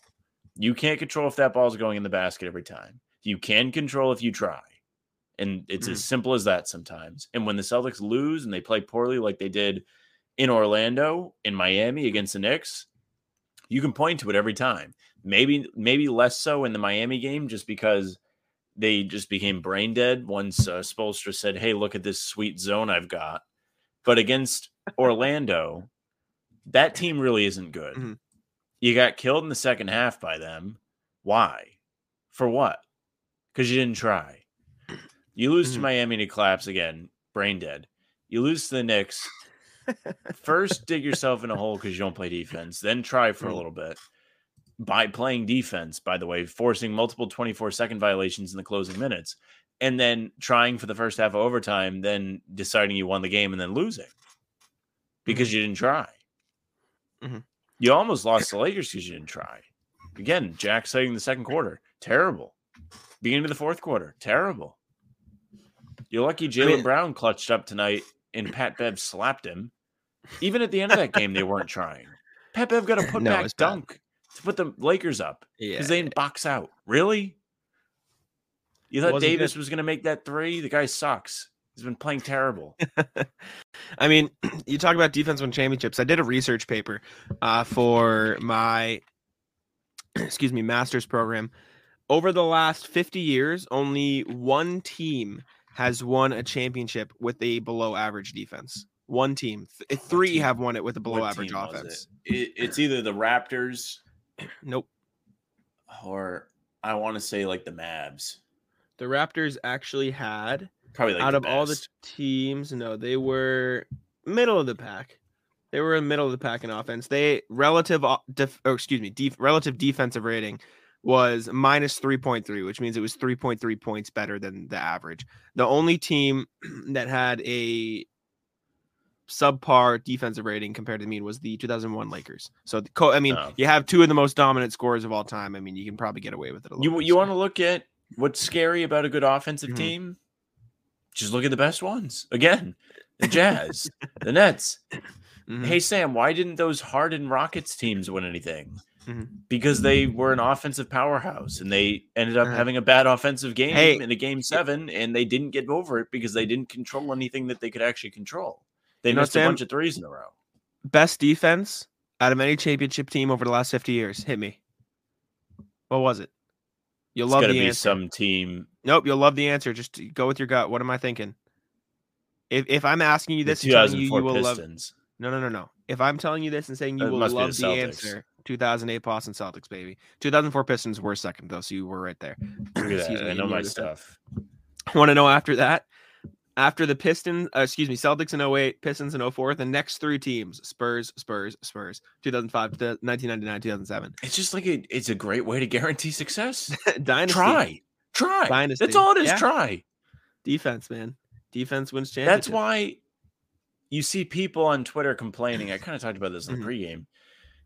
You can't control if that ball's going in the basket every time. You can control if you try. And it's Mhm. as simple as that sometimes. And when the Celtics lose and they play poorly like they did in Orlando, in Miami against the Knicks, you can point to it every time. Maybe maybe less so in the Miami game just because they just became brain dead once uh, Spoelstra said, "Hey, look at this sweet zone I've got." But against Orlando, that team really isn't good. Mhm. You got killed in the second half by them. Why? For what? Because you didn't try. You lose to Mhm. Miami to collapse again, brain dead. You lose to the Knicks. First, dig yourself in a hole because you don't play defense. Then try for a Mm. little bit by playing defense, by the way, forcing multiple 24 second violations in the closing minutes, and then trying for the first half of overtime, then deciding you won the game and then losing because you didn't try. Mhm. You almost lost the Lakers because you didn't try. Again, Jack citing the second quarter, terrible. Beginning of the fourth quarter, terrible. You're lucky Jaylen mean- Brown clutched up tonight and Pat Bev slapped him. Even at the end of that game, they weren't trying. Pat Bev got a put No, back it's bad. dunk to put the Lakers up Yeah. because they didn't box out. Really? You thought Davis good. was going to make that three? The guy sucks. He's been playing terrible. I mean, you talk about defense win championships. I did a research paper uh, for my, excuse me, master's program. Over the last 50 years, only one team has won a championship with a below average defense. One team. Th- Three team? have won it with a below What average offense. It? It- it's either the Raptors Nope. or I want to say like the Mavs. The Raptors actually had Probably like out of all the teams, no, they were middle of the pack. They were in middle of the pack in offense. They relative, o- def, or excuse me, def, relative defensive rating was minus three point three, which means it was three point three points better than the average. The only team that had a subpar defensive rating compared to the mean was the 2001 Lakers. So, the I mean, Oh. you have two of the most dominant scorers of all time. I mean, you can probably get away with it a little. You you want to look at what's scary about a good offensive Mhm. team? Just look at the best ones. Again, the Jazz, the Nets. Mhm. Hey Sam, why didn't those Harden Rockets teams win anything? Mhm. Because they were an offensive powerhouse and they ended up Uh, having a bad offensive game hey, in a game seven, and they didn't get over it because they didn't control anything that they could actually control. They You know, missed a bunch of threes in a row. best defense out of any championship team over the last 50 years. Hit me. What was it? You'll It's love the be answer. some team. Nope, you'll love the answer. Just go with your gut. What am I thinking? If if I'm asking you this and telling you you will love No, no, no, no. If I'm telling you this and saying you It will be the love the, answer, 2008 Boston Celtics, baby. 2004 Pistons were second though, so you were right there. Look Excuse me, I know my were the fifth. stuff. Want to know after that? After the Pistons, uh, excuse me, Celtics in 08, Pistons in 04, the next three teams Spurs, Spurs, Spurs, 2005, to 1999, 2007. It's just like a, it's a great way to guarantee success. Dynasty. Try, try. Dynasty. That's all it is. Yeah. Try. Defense, man. Defense wins championships. That's why you see people on Twitter complaining. I kind of talked about this in the Mhm. pregame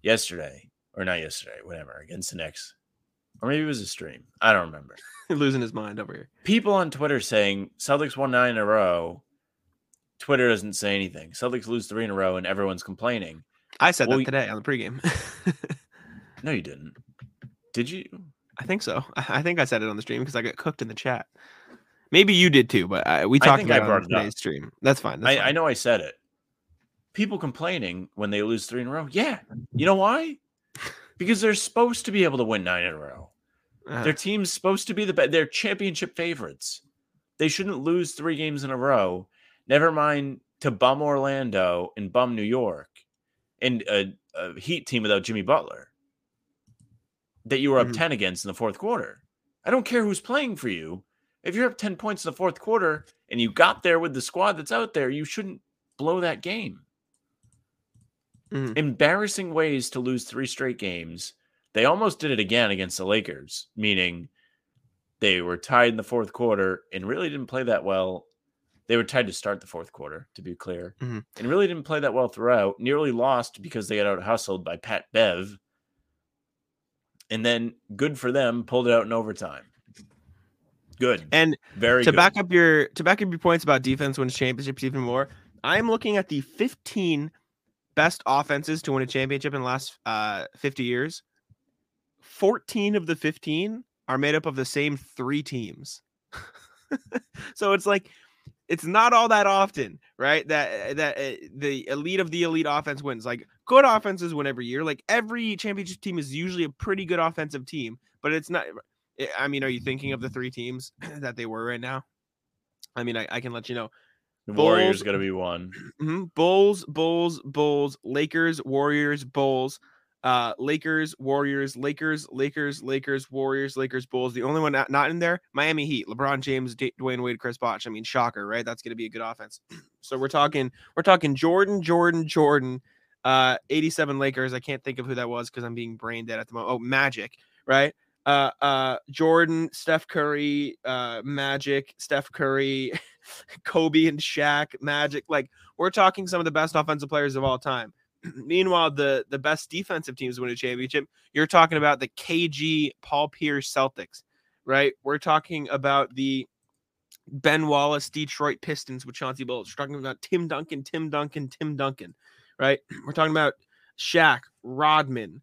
yesterday, or not yesterday, whatever, against the Knicks. Or maybe it was a stream. I don't remember. losing his mind over here. People on Twitter saying Celtics won nine in a row. Twitter doesn't say anything. Celtics lose three in a row, and everyone's complaining. I said Well, that today on the pregame. No, you didn't. Did you? I think so. I I think I said it on the stream because I got cooked in the chat. Maybe you did too, but I, we talked I about it brought on it up. today's stream. That's fine. That's I, I know I said it. People complaining when they lose three in a row. Yeah. You know why? Because they're supposed to be able to win nine in a row. Uh, Their team's supposed to be the best. They're championship favorites. They shouldn't lose three games in a row. Never mind to bum Orlando and bum New York and a, a Heat team without Jimmy Butler that you were up Mhm. 10 against in the fourth quarter. I don't care who's playing for you. If you're up 10 points in the fourth quarter and you got there with the squad that's out there, you shouldn't blow that game. Mhm. Embarrassing ways to lose three straight games. They almost did it again against the Lakers, meaning they were tied in the fourth quarter and really didn't play that well. They were tied to start the fourth quarter, to be clear, Mhm. and really didn't play that well throughout. Nearly lost because they got out hustled by Pat Bev. And then good for them, pulled it out in overtime. Good, And very to good. back up your to back up your points about defense wins championships even more, I'm looking at the 15 best offenses to win a championship in the last uh 50 years. 14 of the 15 are made up of the same three teams. so it's like it's not all that often, right? That that uh, the elite of the elite offense wins. Like good offenses win every year. Like every championship team is usually a pretty good offensive team, but it's not. I- I mean, are you thinking of the three teams that they were right now? I mean, I, I can let you know. the Warriors going to be one. Mhm. Bulls, Bulls, Bulls, Lakers, Warriors, Bulls, uh, Lakers, Warriors, Lakers, Lakers, Lakers, Warriors, Lakers, Bulls. The only one not, not in there, Miami Heat, LeBron James, D- Dwyane Wade, Chris Bosh. I mean, shocker, right? That's going to be a good offense. So we're talking, we're talking Jordan, Jordan, Jordan, uh, 87 Lakers. I can't think of who that was because I'm being brain dead at the moment. Oh, Magic, right? Uh, uh, Jordan, Steph Curry, uh, Magic, Steph Curry, Kobe and Shaq, Magic. Like we're talking some of the best offensive players of all time. Meanwhile, the the best defensive teams win a championship. You're talking about the KG Paul Pierce Celtics, right? We're talking about the Ben Wallace Detroit Pistons with Chauncey Billups. We're talking about Tim Duncan, Tim Duncan, Tim Duncan, right? We're talking about Shaq, Rodman,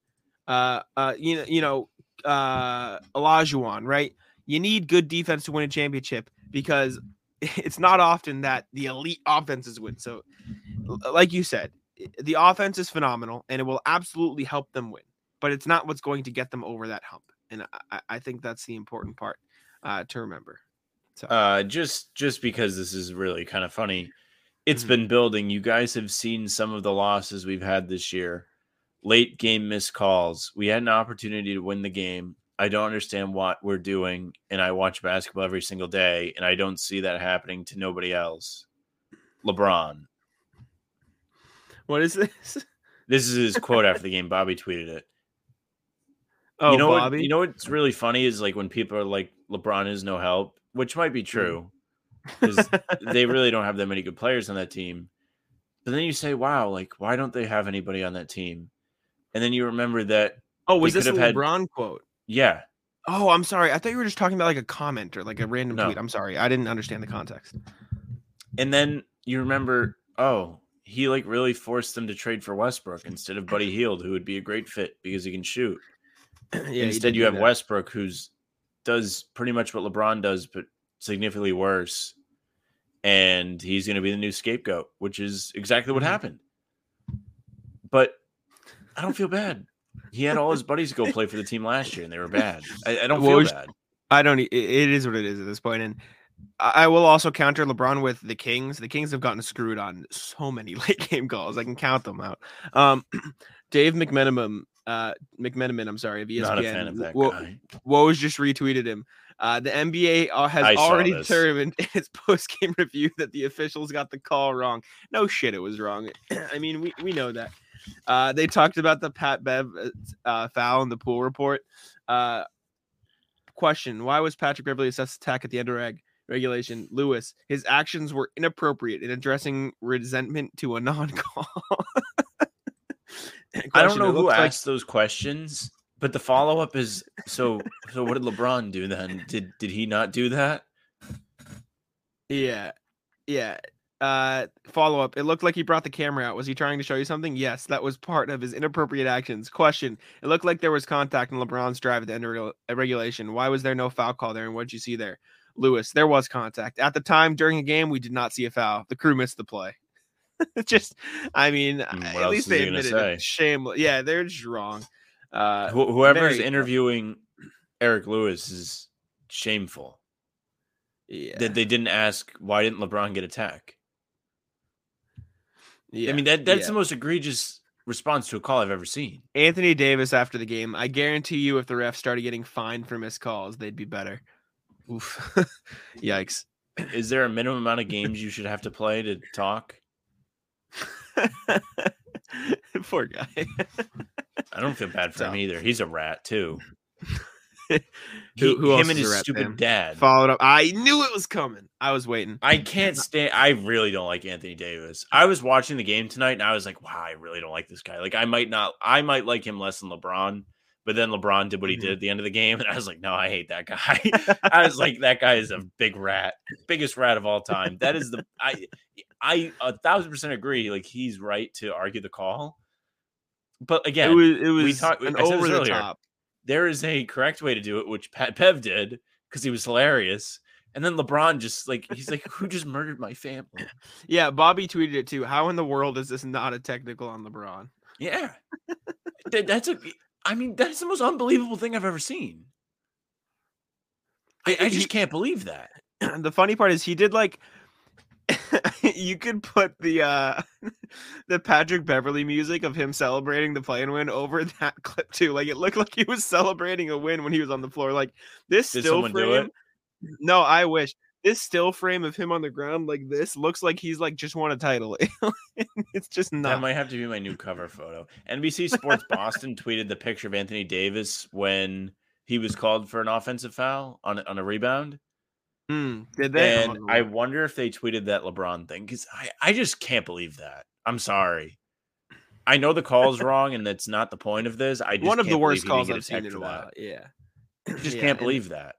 uh, uh, you know, you know, uh, Olajuwon, right? You need good defense to win a championship because it's not often that the elite offenses win. So, like you said, the offense is phenomenal and it will absolutely help them win, but it's not what's going to get them over that hump. And I- I, think that's the important part uh, to remember. So, Uh, just just because this is really kind of funny, it's Mhm. been building. You guys have seen some of the losses we've had this year. Late game missed calls. We had an opportunity to win the game. I don't understand what we're doing, and I watch basketball every single day, and I don't see that happening to nobody else. LeBron. what is this? This is his quote after the game. Bobby tweeted it. Oh, you know Bobby. What, you know what's really funny is like when people are like LeBron is no help, which might be true because they really don't have that many good players on that team. But then you say, "Wow, like why don't they have anybody on that team?" And then you remember that, oh, was this a had- LeBron quote? yeah, Oh, I'm sorry. I thought you were just talking about like a comment or like a random No. tweet. I'm sorry. I didn't understand the context. and then you remember, oh, he like really forced them to trade for Westbrook instead of Buddy Hield, who would be a great fit because he can shoot. yeah, Instead, you have that. Westbrook, who's does pretty much what LeBron does, but significantly worse. And he's going to be the new scapegoat, which is exactly what Mhm. happened. But I don't feel bad. He had all his buddies go play for the team last year, and they were bad. I, I don't What feel bad. I don't. It, is what it is at this point, and I will also counter LeBron with the Kings. The Kings have gotten screwed on so many late game calls. I can count them out. Um, Dave McMenamin, uh, McMenamin, I'm sorry, of ESPN. Not a fan of that guy. Woj just retweeted him. Uh, the NBA uh, has I already determined in its post game review that the officials got the call wrong. No shit, it was wrong. I mean, we, we know that. Uh, they talked about the Pat Bev uh, uh, foul in the pool report. Uh, question Why was Patrick Beverley assessed attack at the end of reg- regulation? Lewis, his actions were inappropriate in addressing resentment to a non call. I don't know who asked those questions, but the follow up is so. So what did LeBron do then? Did did he not do that? Yeah. Yeah. Uh follow up. It looked like he brought the camera out. Was he trying to show you something? Yes, that was part of his inappropriate actions. Question. It looked like there was contact in LeBron's drive at the end of reg- regulation. Why was there no foul call there and what did you see there? Lewis, there was contact. At the time during the game, we did not see a foul. The crew missed the play. Just I mean, Mm, at least they admitted it. Shameless. Yeah, they're just wrong. Uh Wh- whoever's very- interviewing Eric Lewis is shameful yeah. that they didn't ask why didn't LeBron get a tech. yeah. I mean that that's yeah. the most egregious response to a call I've ever seen. Anthony Davis after the game. I guarantee you, if the refs started getting fined for missed calls, they'd be better. Oof. Yikes. Is there a minimum amount of games you should have to play to talk? Poor guy. I don't feel bad for him either. He's a rat too. Who- He- who else him and his stupid Sam? dad. Followed up. I knew it was coming. I was waiting. I can't stand. I really don't like Anthony Davis. I was watching the game tonight, and I was like, "Wow, I really don't like this guy. Like, I might not. I might like him less than LeBron, But then LeBron did what he Mhm. did at the end of the game, and I was like, no, I hate that guy. I was like, that guy is a big rat, biggest rat of all time. That is the I I a thousand percent agree. Like he's right to argue the call. But again, it was it was talked- an I said this over the earlier. top. there is a correct way to do it, which Pat Bev did because he was hilarious. And then LeBron just like he's like, who just murdered my family? Yeah, Bobby tweeted it too. How in the world is this not a technical on LeBron? Yeah, That- that's a. I mean, that's the most unbelievable thing I've ever seen. I, I He- just can't believe that. the funny part is he did like you could put the uh the Patrick Beverley music of him celebrating the play and win over that clip too. Like it looked like he was celebrating a win when he was on the floor. Like this Did still frame. No, I wish. This still frame of him on the ground like this looks like he's like just won a title. it's just not. That might have to be my new cover photo. NBC Sports Boston tweeted the picture of Anthony Davis when he was called for an offensive foul on on a rebound. Hmm, did they? And I wonder if they tweeted that LeBron thing because I, I just can't believe that. I'm sorry. I know the call's wrong and that's not the point of this. I just one of the worst calls I've seen in a while. that. Yeah. I just Yeah, can't and- believe that.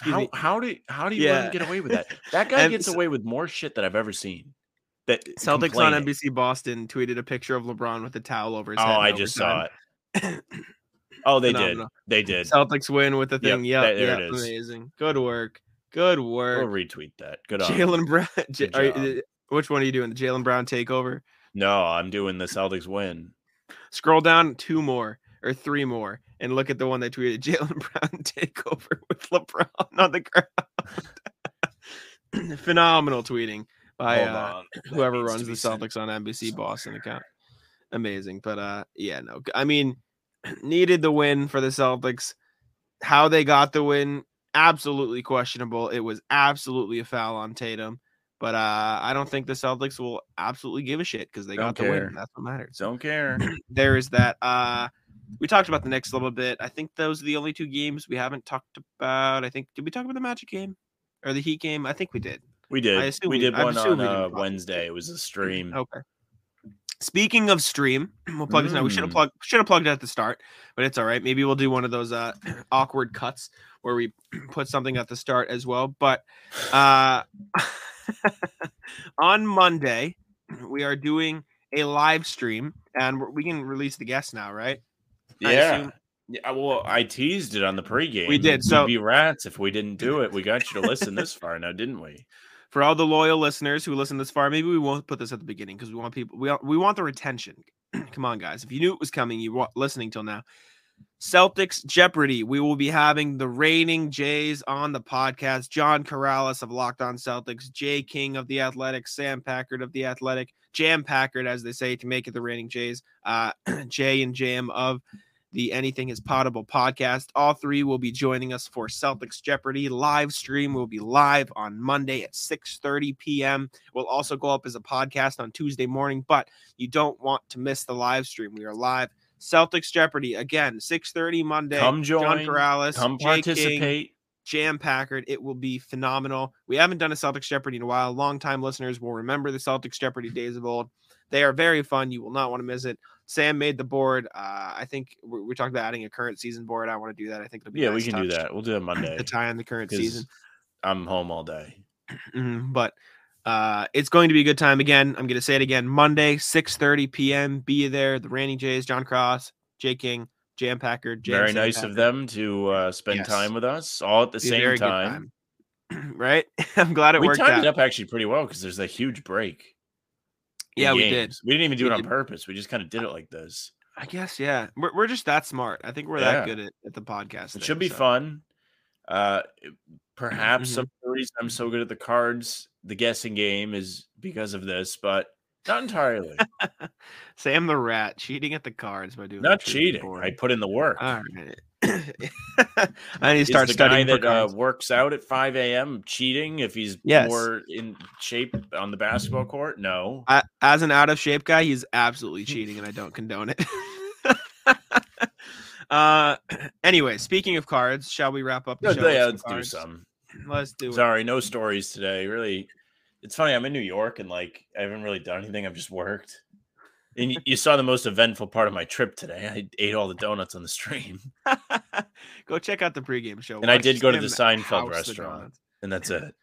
How me. how do how do you Yeah. get away with that? That guy gets away with more shit that I've ever seen. That Celtics on. NBC Boston tweeted a picture of LeBron with a towel over his Oh, head. in I just saw it. Oh, they did. They did. Celtics win with the thing. Yeah, that- there yeah, it is. amazing. Good work. Good work. We'll retweet that. Good Jaylen Brown. J- you- which one are you doing? The Jaylen Brown takeover? No, I'm doing the Celtics win. Scroll down two more or three more and look at the one they tweeted. Jaylen Brown takeover with LeBron on the ground. Phenomenal tweeting by uh, whoever runs the be sent Celtics on NBC. Boston account. Amazing. But uh yeah, no. I mean, needed the win for the Celtics. How they got the win, absolutely questionable. It was absolutely a foul on Tatum. But uh I don't think the Celtics will absolutely give a shit because they Don't got the win. That's what matters. Don't care. There is that. Uh we talked about the Knicks a little bit. I think those are the only two games we haven't talked about. I think did we talk about the Magic game or the Heat game? I think we did. We did. assume we we- did one on uh. Wednesday. It was a stream. Okay. Speaking of stream, we'll plug this now. We should have Mm. plugged should have plugged it at the start, but it's all right. Maybe we'll do one of those uh awkward cuts where we put something at the start as well. But uh on Monday, we are doing a live stream and we're- can release the guests now, right? Yeah. Yeah, well, I teased it on the pregame. We did, We'd so- be rats if we didn't do it. We got you to listen this far now, didn't we? For all the loyal listeners who listen this far, maybe we won't put this at the beginning because we want people we want, we want the retention. Come on, guys! If you knew it was coming, you were listening till now. Celtics Jeopardy. We will be having the reigning Jays on the podcast. John Karalis of Locked On Celtics, Jay King of the Athletic, Sam Packard of the Athletic, Jam Packard, as they say, to make it the reigning Jays. Uh, Jay and Jam of the Anything is Potable podcast. All three will be joining us for Celtics Jeopardy live stream. Will be live on Monday at 6:30 p.m. Will also go up as a podcast on Tuesday morning, but you don't want to miss the live stream. We are live. Celtics Jeopardy again, 6:30 Monday. Come join, John Karalis, Come Jay King, participate. Jam Packard. It will be phenomenal. We haven't done a Celtics Jeopardy in a while. Longtime listeners will remember the Celtics Jeopardy days of old. They are very fun. You will not want to miss it. Sam made the board. Uh, I think we, we talked about adding a current season board. I want to do that. I think it'll be Yeah, we nice can do that. We'll do it Monday. to tie in the current season. I'm home all day. Mhm, But uh, it's going to be a good time again. I'm going to say it again. Monday, 6:30 p.m. Be there. The Randy Jays, John Cross, Jay King, Jam Packard. Jam Very nice Packard. of them to uh, spend Yes. time with us all at the same time. time. right? I'm glad it We worked timed out. it up actually pretty well because there's a huge break. Yeah, we did. We didn't even do We it on did. purpose. We just kind of did it like this. I guess, yeah. We're, we're just that smart. I think we're Yeah. that good at, at the podcast. It thing, should be so. fun. Uh, perhaps Mhm. some of the reason I'm so good at the cards, the guessing game, is because of this, but not entirely. Sam the rat cheating at the cards by doing not cheating. board. I put in the work. All right. I need to Is start the guy studying that uh, cards. works out at 5 a.m. cheating if he's Yes. more in shape on the basketball court? No. I, as an out of shape guy, he's absolutely cheating, and I don't condone it. uh, anyway, speaking of cards, shall we wrap up the Yeah, show? yeah, let's do some. Let's do it. Sorry, no stories today. Really, it's funny. I'm in New York and like I haven't really done anything. I've just worked. And you, saw the most eventful part of my trip today. I ate all the donuts on the stream, Go check out the pregame show. And I did go to the Seinfeld house the restaurant. and that's it.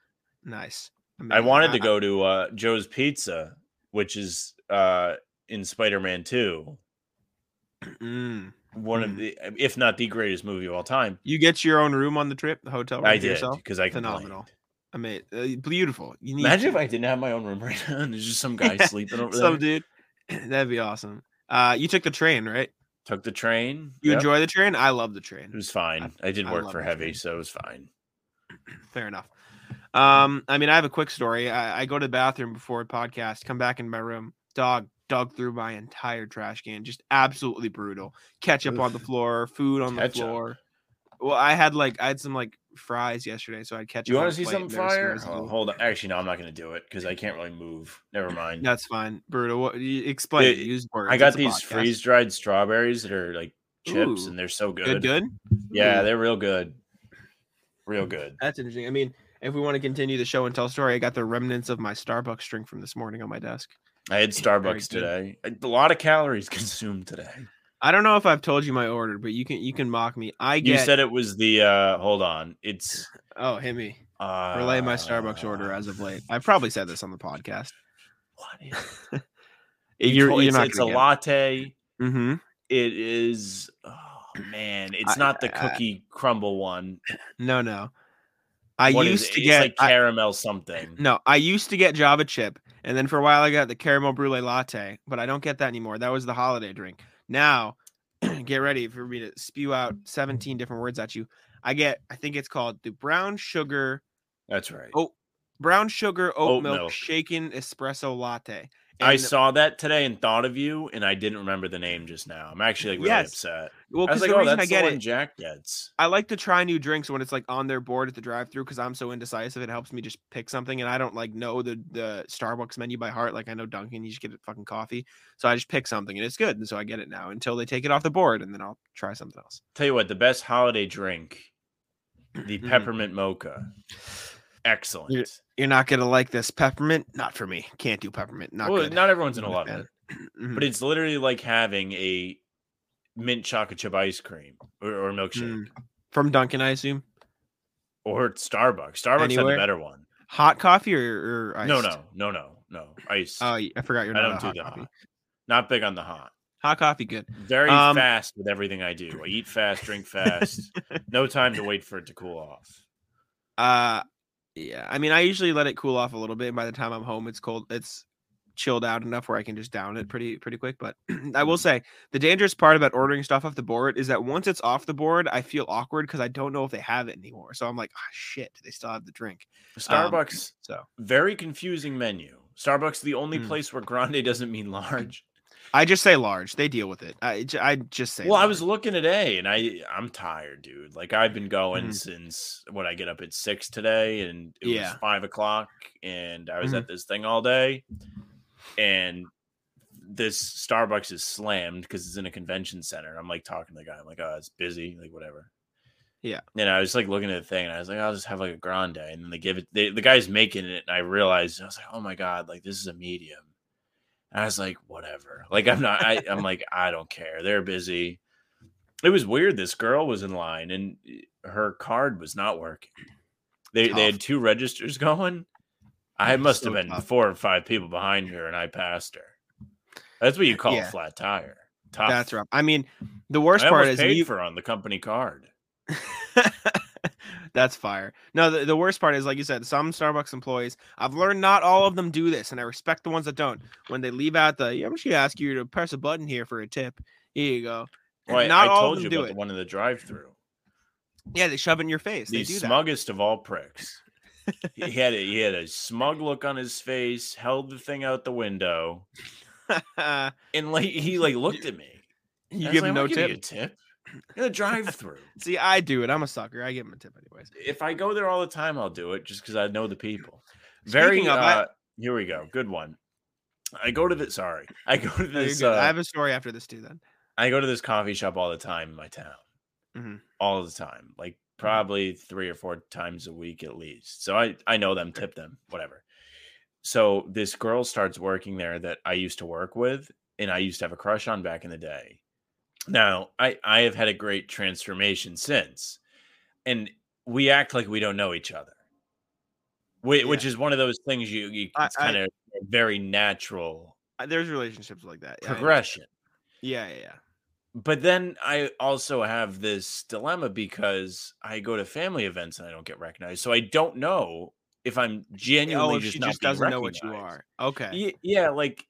Nice. I Amazing. wanted to go to uh, Joe's Pizza, which is uh, in Spider Man 2, Mm. one of Mm. the, if not the greatest movie of all time. You get your own room on the trip, the hotel room I did because I Phenomenal. complained. I mean, uh, beautiful. You need Imagine if. I didn't have my own room right now and there's just some guy sleeping over some there. dude. That'd be awesome. Uh, you took the train, right? Took the train. You Yep. enjoy the train? I love the train. It was fine. I, didn't I work for heavy, train. so it was fine. Fair enough. Um, I mean, I have a quick story. I, I go to the bathroom before a podcast, come back in my room, dog dug through my entire trash can, just absolutely brutal. Ketchup on the floor, food on Ketchup. the floor. Well, I had like I had some like fries yesterday, so I had ketchup. Do you want to see something fire? some Oh, hold on. Actually, no, I'm not going to do it because I can't really move. Never mind. That's fine, brutal. What you explain? It- use words. I got it's these freeze dried strawberries that are like chips, Ooh. and they're so good. Good, good. Yeah, Ooh. they're real good. Real good. That's interesting. I mean, if we want to continue the show and tell story, I got the remnants of my Starbucks drink from this morning on my desk. I had Starbucks today. A lot of calories consumed today. I don't know if I've told you my order, but you can you can mock me. I You said it was the uh hold on. It's oh hit me uh relay my Starbucks order as of late. I've probably said this on the podcast. What is You're, you're it's, not it's a latte. it. Mm-hmm. It is oh man, it's I- not the I- cookie crumble one. No, no. I What used to It's get like I- caramel something. no. I used to get Java chip, and then for a while I got the caramel brulee latte, but I don't get that anymore. That was the holiday drink. Now, get ready for me to spew out 17 different words at you. I get. I think it's called the brown sugar That's right. Oh, brown sugar oat, Oat milk, milk. shaken espresso latte. I saw that today and thought of you, and I didn't remember the name just now. I'm actually like really Yes. upset. well because like, the oh, reason I get it. Jack gets. I like to try new drinks when it's like on their board at the drive-through because I'm so indecisive. It helps me just pick something, and I don't like know the the Starbucks menu by heart. Like I know Dunkin', you just get a fucking coffee, so I just pick something and it's good, and so I get it now until they take it off the board, and then I'll try something else. Tell you what, the best holiday drink, the Mhm. peppermint mocha. Excellent. You're not gonna like this peppermint. Not for me. Can't do peppermint. Not well, good. not everyone's gonna a love fan. it, but it's literally like having a mint chocolate chip ice cream or, or milkshake Mm. From Dunkin', I assume. or Starbucks. Starbucks had Anywhere? the better one. Hot coffee or, or iced? No, no, no, no, no. Ice. Oh, I forgot you're I not don't do the coffee. hot. Not big on the hot. Hot coffee, good. Very Um, fast with everything I do. I eat fast, drink fast. no time to wait for it to cool off. Uh yeah. I mean, I usually let it cool off a little bit. And by the time I'm home, it's cold. It's chilled out enough where I can just down it pretty pretty quick. But I will say the dangerous part about ordering stuff off the board is that once it's off the board, I feel awkward because I don't know if they have it anymore. So I'm like, ah, shit, they still have the drink? Um, Starbucks, So very confusing menu. Starbucks, the only Mm. place where grande doesn't mean large. I just say large. They deal with it. I, I just say. Well, I was looking today, and I I'm tired, dude. Like I've been going Mhm. since when I get up at six today, and it was five o'clock, and I was Mhm. at this thing all day, and this Starbucks is slammed because it's in a convention center. I'm like talking to the guy. I'm like, oh, it's busy, like whatever. Yeah. And I was like looking at the thing, and I was like, I'll just have like a grande, and then they give it. They, the guy's making it, and I realized I was like, oh my god, like this is a medium. And I was like, whatever. Like I'm not. I, I'm like, I don't care. They're busy. It was weird. This girl was in line, and eh, her card was not working. They they had two registers going. I must So have been tough. four or five people behind her, and I passed her. That's what you call Yeah. a flat tire. Tough. That's rough. I mean, the worst I part is paid you, for on the company card. That's fire. No, the, the worst part is, like you said, some Starbucks employees, I've learned not all of them do this, and I respect the ones that don't. When they leave out the, yeah, I'm just gonna ask you to press a button here for a tip. Here you go. Well, not I all told of you them do about it. the one in the drive-through. Yeah, they shove it in your face. The they do smuggest of all pricks. he had a, he had a smug look on his face, held the thing out the window, and like he like looked at me. you give like, no not giving you tip. a tip. In a drive-through. See, I do it. I'm a sucker. I give them a tip anyways. if I go there all the time, I'll do it just because I know the people. Very. Speaking of, I- uh, here we go. Good one. I go to the sorry. I go to No, you're this. I Uh, have a story after this too. Then I go to this coffee shop all the time in my town. Mhm. All the time, like probably three or four times a week at least. So I I know them, tip them, whatever. So this girl starts working there that I used to work with, and I used to have a crush on back in the day. Now I I have had a great transformation since, and we act like we don't know each other, which, which is one of those things you, you it's kind of very natural Uh, There's relationships like that. Yeah, I progression. Yeah, yeah, yeah. But then I also have this dilemma because I go to family events and I don't get recognized, so I don't know if I'm genuinely Oh, if just she not just doesn't know what you are. Okay. Ye- Yeah, like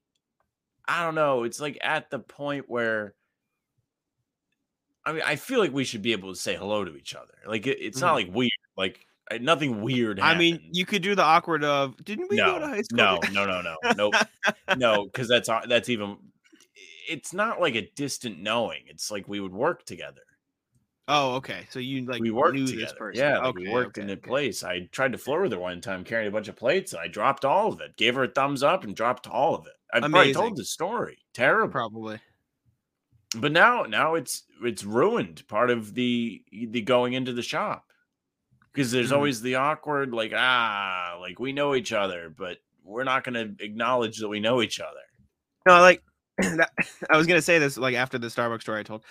I don't know. It's like at the point where I mean, I feel like we should be able to say hello to each other. Like it, it's not Mhm. like weird. Like nothing weird. I mean, you could do the awkward of, didn't we no, go to high school? no, together?" no, no, no, nope, no, because that's that's even. It's not like a distant knowing. It's like we would work together. Oh, okay. So you like we worked knew together. this person. Yeah, like, okay, we worked okay, in a okay. place. I tried to flirt with her one time, carrying a bunch of plates. and I dropped all of it. Gave her a thumbs up and dropped all of it. I've probably told the story. Terrible. Probably. But now, now it's it's ruined. Part of the the going into the shop because there's Mhm. always the awkward, like ah, like we know each other, but we're not going to acknowledge that we know each other. No, like that, I was gonna say this like after the Starbucks story I told.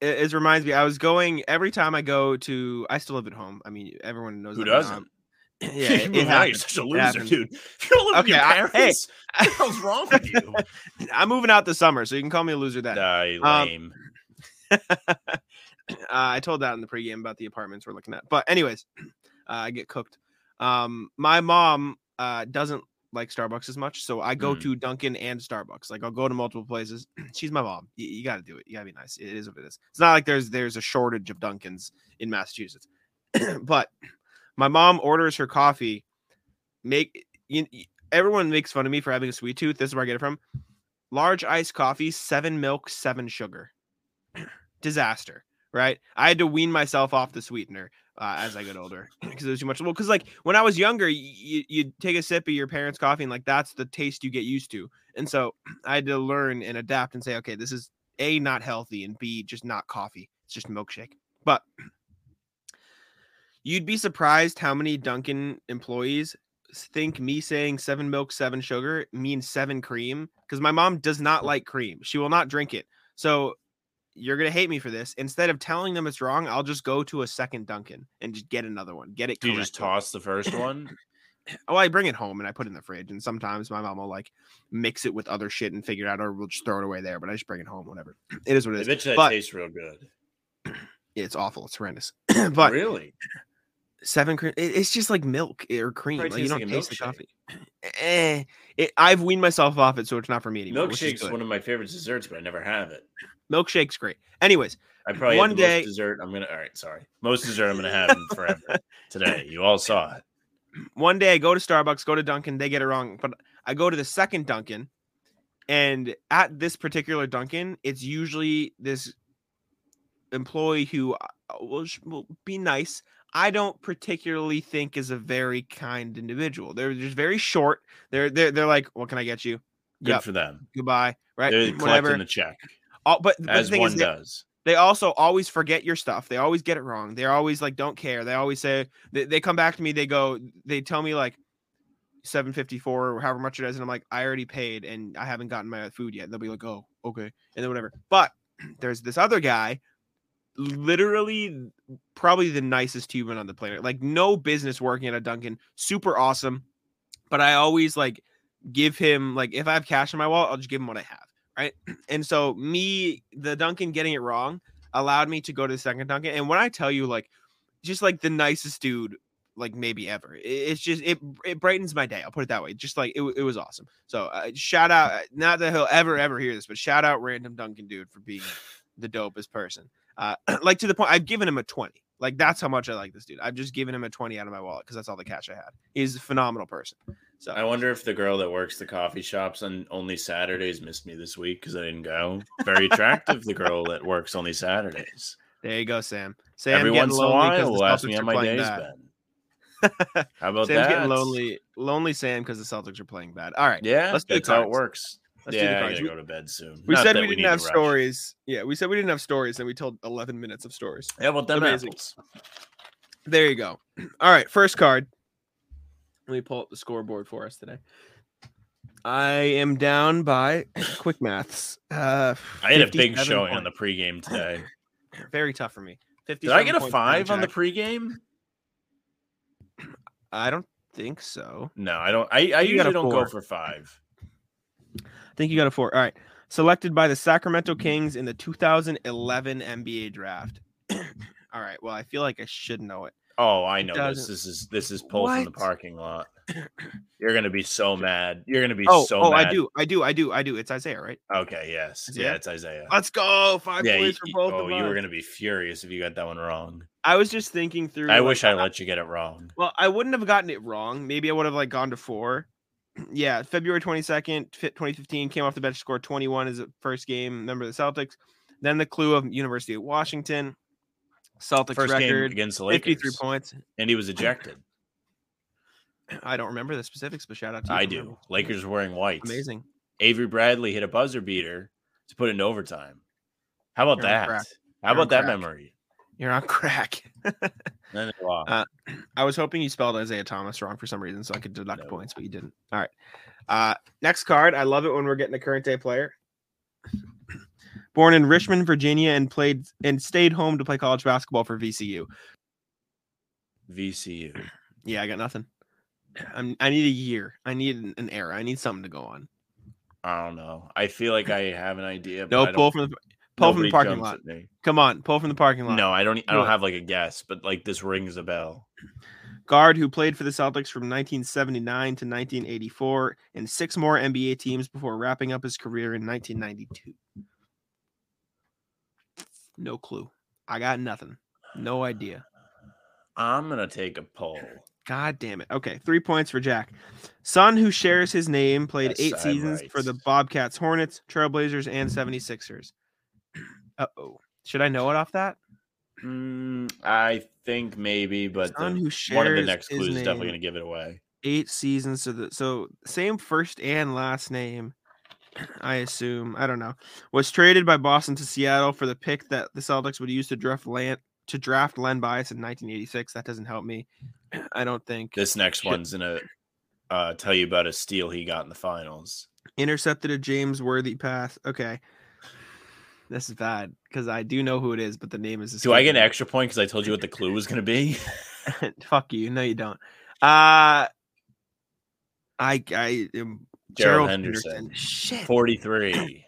It, it reminds me. I was going every time I go to. I still live at home. I mean, everyone knows Who that by now. doesn't? Yeah, You it, move it out, You're such a loser, happens. dude. You don't live with your Okay, I- hey. parents. What the hell's wrong with you? I'm moving out this summer, so you can call me a loser then. Die Um, uh, I told that in the pregame about the apartments we're looking at. But anyways, uh, I get cooked. Um, my mom uh, doesn't like Starbucks as much, so I go Mm. to Dunkin' and Starbucks. Like I'll go to multiple places. She's my mom. You, you got to do it. You got to be nice. It is what it is. It's not like there's there's a shortage of Dunkins in Massachusetts. but my mom orders her coffee. Make you, everyone makes fun of me for having a sweet tooth. This is where I get it from. Large iced coffee, seven milk, seven sugar disaster, right? I had to wean myself off the sweetener uh, as I got older because it was too much. Well, because like when I was younger, you you take a sip of your parents' coffee and like that's the taste you get used to, and so I had to learn and adapt and say, okay, this is a not healthy and b just not coffee. It's just milkshake. But you'd be surprised how many Dunkin' employees think me saying seven milk, seven sugar means seven cream because my mom does not like cream. She will not drink it. So you're gonna hate me for this. Instead of telling them it's wrong, I'll just go to a second Dunkin' and just get another one. Get it. Do you just toss the first one? Oh, I bring it home and I put it in the fridge. And sometimes my mom will like mix it with other shit and figure it out, or we'll just throw it away there. But I just bring it home, whatever. It is what I it is. bet you that But- tastes real good. It's awful. It's horrendous. but really, seven cream, it's just like milk or cream. Like, you don't taste the coffee. Eh, it, I've weaned myself off it, so it's not for me anymore. milkshake's one of my favorite desserts, but I never have it. Milkshake's great. Anyways, I probably One day- dessert. I'm gonna. All right, sorry. Most dessert I'm gonna have forever today. You all saw it. one day I go to Starbucks, go to Dunkin', they get it wrong. But I go to the second Dunkin', and at this particular Dunkin', it's usually this employee who uh, will, will be nice. I don't particularly think is a very kind individual. They're just very short. They're they're they're like, what can I get you? Good Yep, for them. goodbye. Right, They're whatever. collecting the check All, but, but as one is, they, does. they also always forget your stuff. They always get it wrong. They're always like, don't care. They always say they, they come back to me. They go, they tell me like 754 or however much it is. And I'm like, I already paid and I haven't gotten my food yet. And they'll be like, oh, okay. And then whatever. But there's this other guy, literally probably the nicest human on the planet. Like no business working at a Dunkin', super awesome. But I always like give him like if I have cash in my wallet, I'll just give him what I have. Right. And so me, the Dunkin' getting it wrong allowed me to go to the second Dunkin'. And when I tell you, like, just like the nicest dude, like maybe ever. It's just it it brightens my day. I'll put it that way. Just like it, it was awesome. So uh, shout out, uh, not that he'll ever ever hear this, but shout out random Dunkin' dude for being the dopest person. Uh, like to the point, I've given him a twenty. Like that's how much I like this dude. I've just given him a twenty out of my wallet because that's all the cash I had. He's a phenomenal person. So I wonder if the girl that works the coffee shops on only Saturdays missed me this week because I didn't go. Very attractive, the girl that works only Saturdays. there you go, Sam. Sam Every getting once in a while, the will ask Celtics me how my day's bad. been. How about Sam's that? getting lonely, lonely Sam because the Celtics are playing bad. All right, Yeah, Let's do that's how it works. Let's do the yeah, I gotta go to bed soon. We Not said we didn't have stories. Yeah, we said we didn't have stories, and we told 11 minutes of stories. How about them Amazing. apples? There you go. All right, first card. Let me pull up the scoreboard for us today. I am down by quick maths. Uh, I had a big 57 showing on the pregame today. Very tough for me. Did I get a five on the pregame? I don't think so. No, I don't. I, I usually don't go for five. Think you got a four. All right. Selected by the Sacramento Kings in the 2011 NBA draft. All right. Well, I feel like I should know it. Oh, I know this. This is this is pulled from the parking lot. You're gonna be so mad. You're gonna be Oh, so oh, mad. I do, I do, I do, I do. It's Isaiah, right? Okay, yes, Isaiah? yeah, it's Isaiah. Let's go. Five yeah, points you, for both oh, you were gonna be furious if you got that one wrong. I was just thinking through. I like, wish I let you get it wrong. Well, I wouldn't have gotten it wrong. Maybe I would have like gone to four. Yeah, February 22nd, 2015, came off the bench, scored 21 as a first game member of the Celtics. Then the clue of University of Washington, Celtics First game record, against the Lakers, 53 points. and he was ejected. I don't remember the specifics, but shout out to you. I do. remembering. Lakers wearing white. Amazing. Avery Bradley hit a buzzer beater to put it into overtime. How about You're that? How You're about that memory? You're on crack. Then they lost. Uh, I was hoping you spelled Isaiah Thomas wrong for some reason, so I could deduct No. points, but you didn't. All right. Uh, next card. I love it when we're getting a current day player. Born in Richmond, Virginia, and played and stayed home to play college basketball for VCU. VCU. Yeah, I got nothing. I'm, I need a year. I need an, an era. I need something to go on. I don't know. I feel like I have an idea. No, pull from the pull from the parking lot. Come on, pull from the parking lot. No, I don't. I Do don't have like a guess, but like this rings a bell. guard who played for the Celtics from 1979 to 1984 and six more NBA teams before wrapping up his career in 1992. No clue. I got nothing. No idea. I'm gonna take a poll. God damn it. Okay, three points for Jack. Son who shares his name played Yes, eight seasons for the Bobcats, Hornets, Trailblazers, and 76ers. Uh oh. Should I know it off that? Mm, I think maybe, but the- one of the next clues is definitely gonna give it away. eight seasons so the so same first and last name i assume i don't know was traded by boston to seattle for the pick that the celtics would use to draft land to draft len bias in 1986 that doesn't help me i don't think This next one's gonna uh, tell you about a steal he got in the finals. intercepted a james worthy pass okay this is bad because i do know who it is but the name is Do I get an extra point because I told you what the clue was gonna be? fuck you no you don't uh i i am Gerald Gerald Henderson, shit forty-three.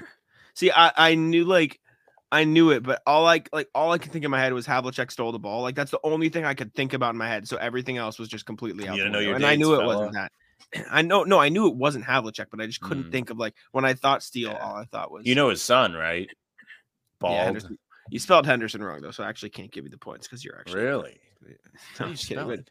See, I, I knew like I knew it, but all I like all I could think in my head was Havlicek stole the ball. Like that's the only thing I could think about in my head. So everything else was just completely out. You know your and I knew it fella? wasn't that. I know, no, I knew it wasn't Havlicek, but I just couldn't Mm. think of like when I thought steal. Yeah. All I thought was You know his son, right? Bald. yeah, You spelled Henderson wrong though, so I actually can't give you the points because you're actually really? No, I'm just kidding,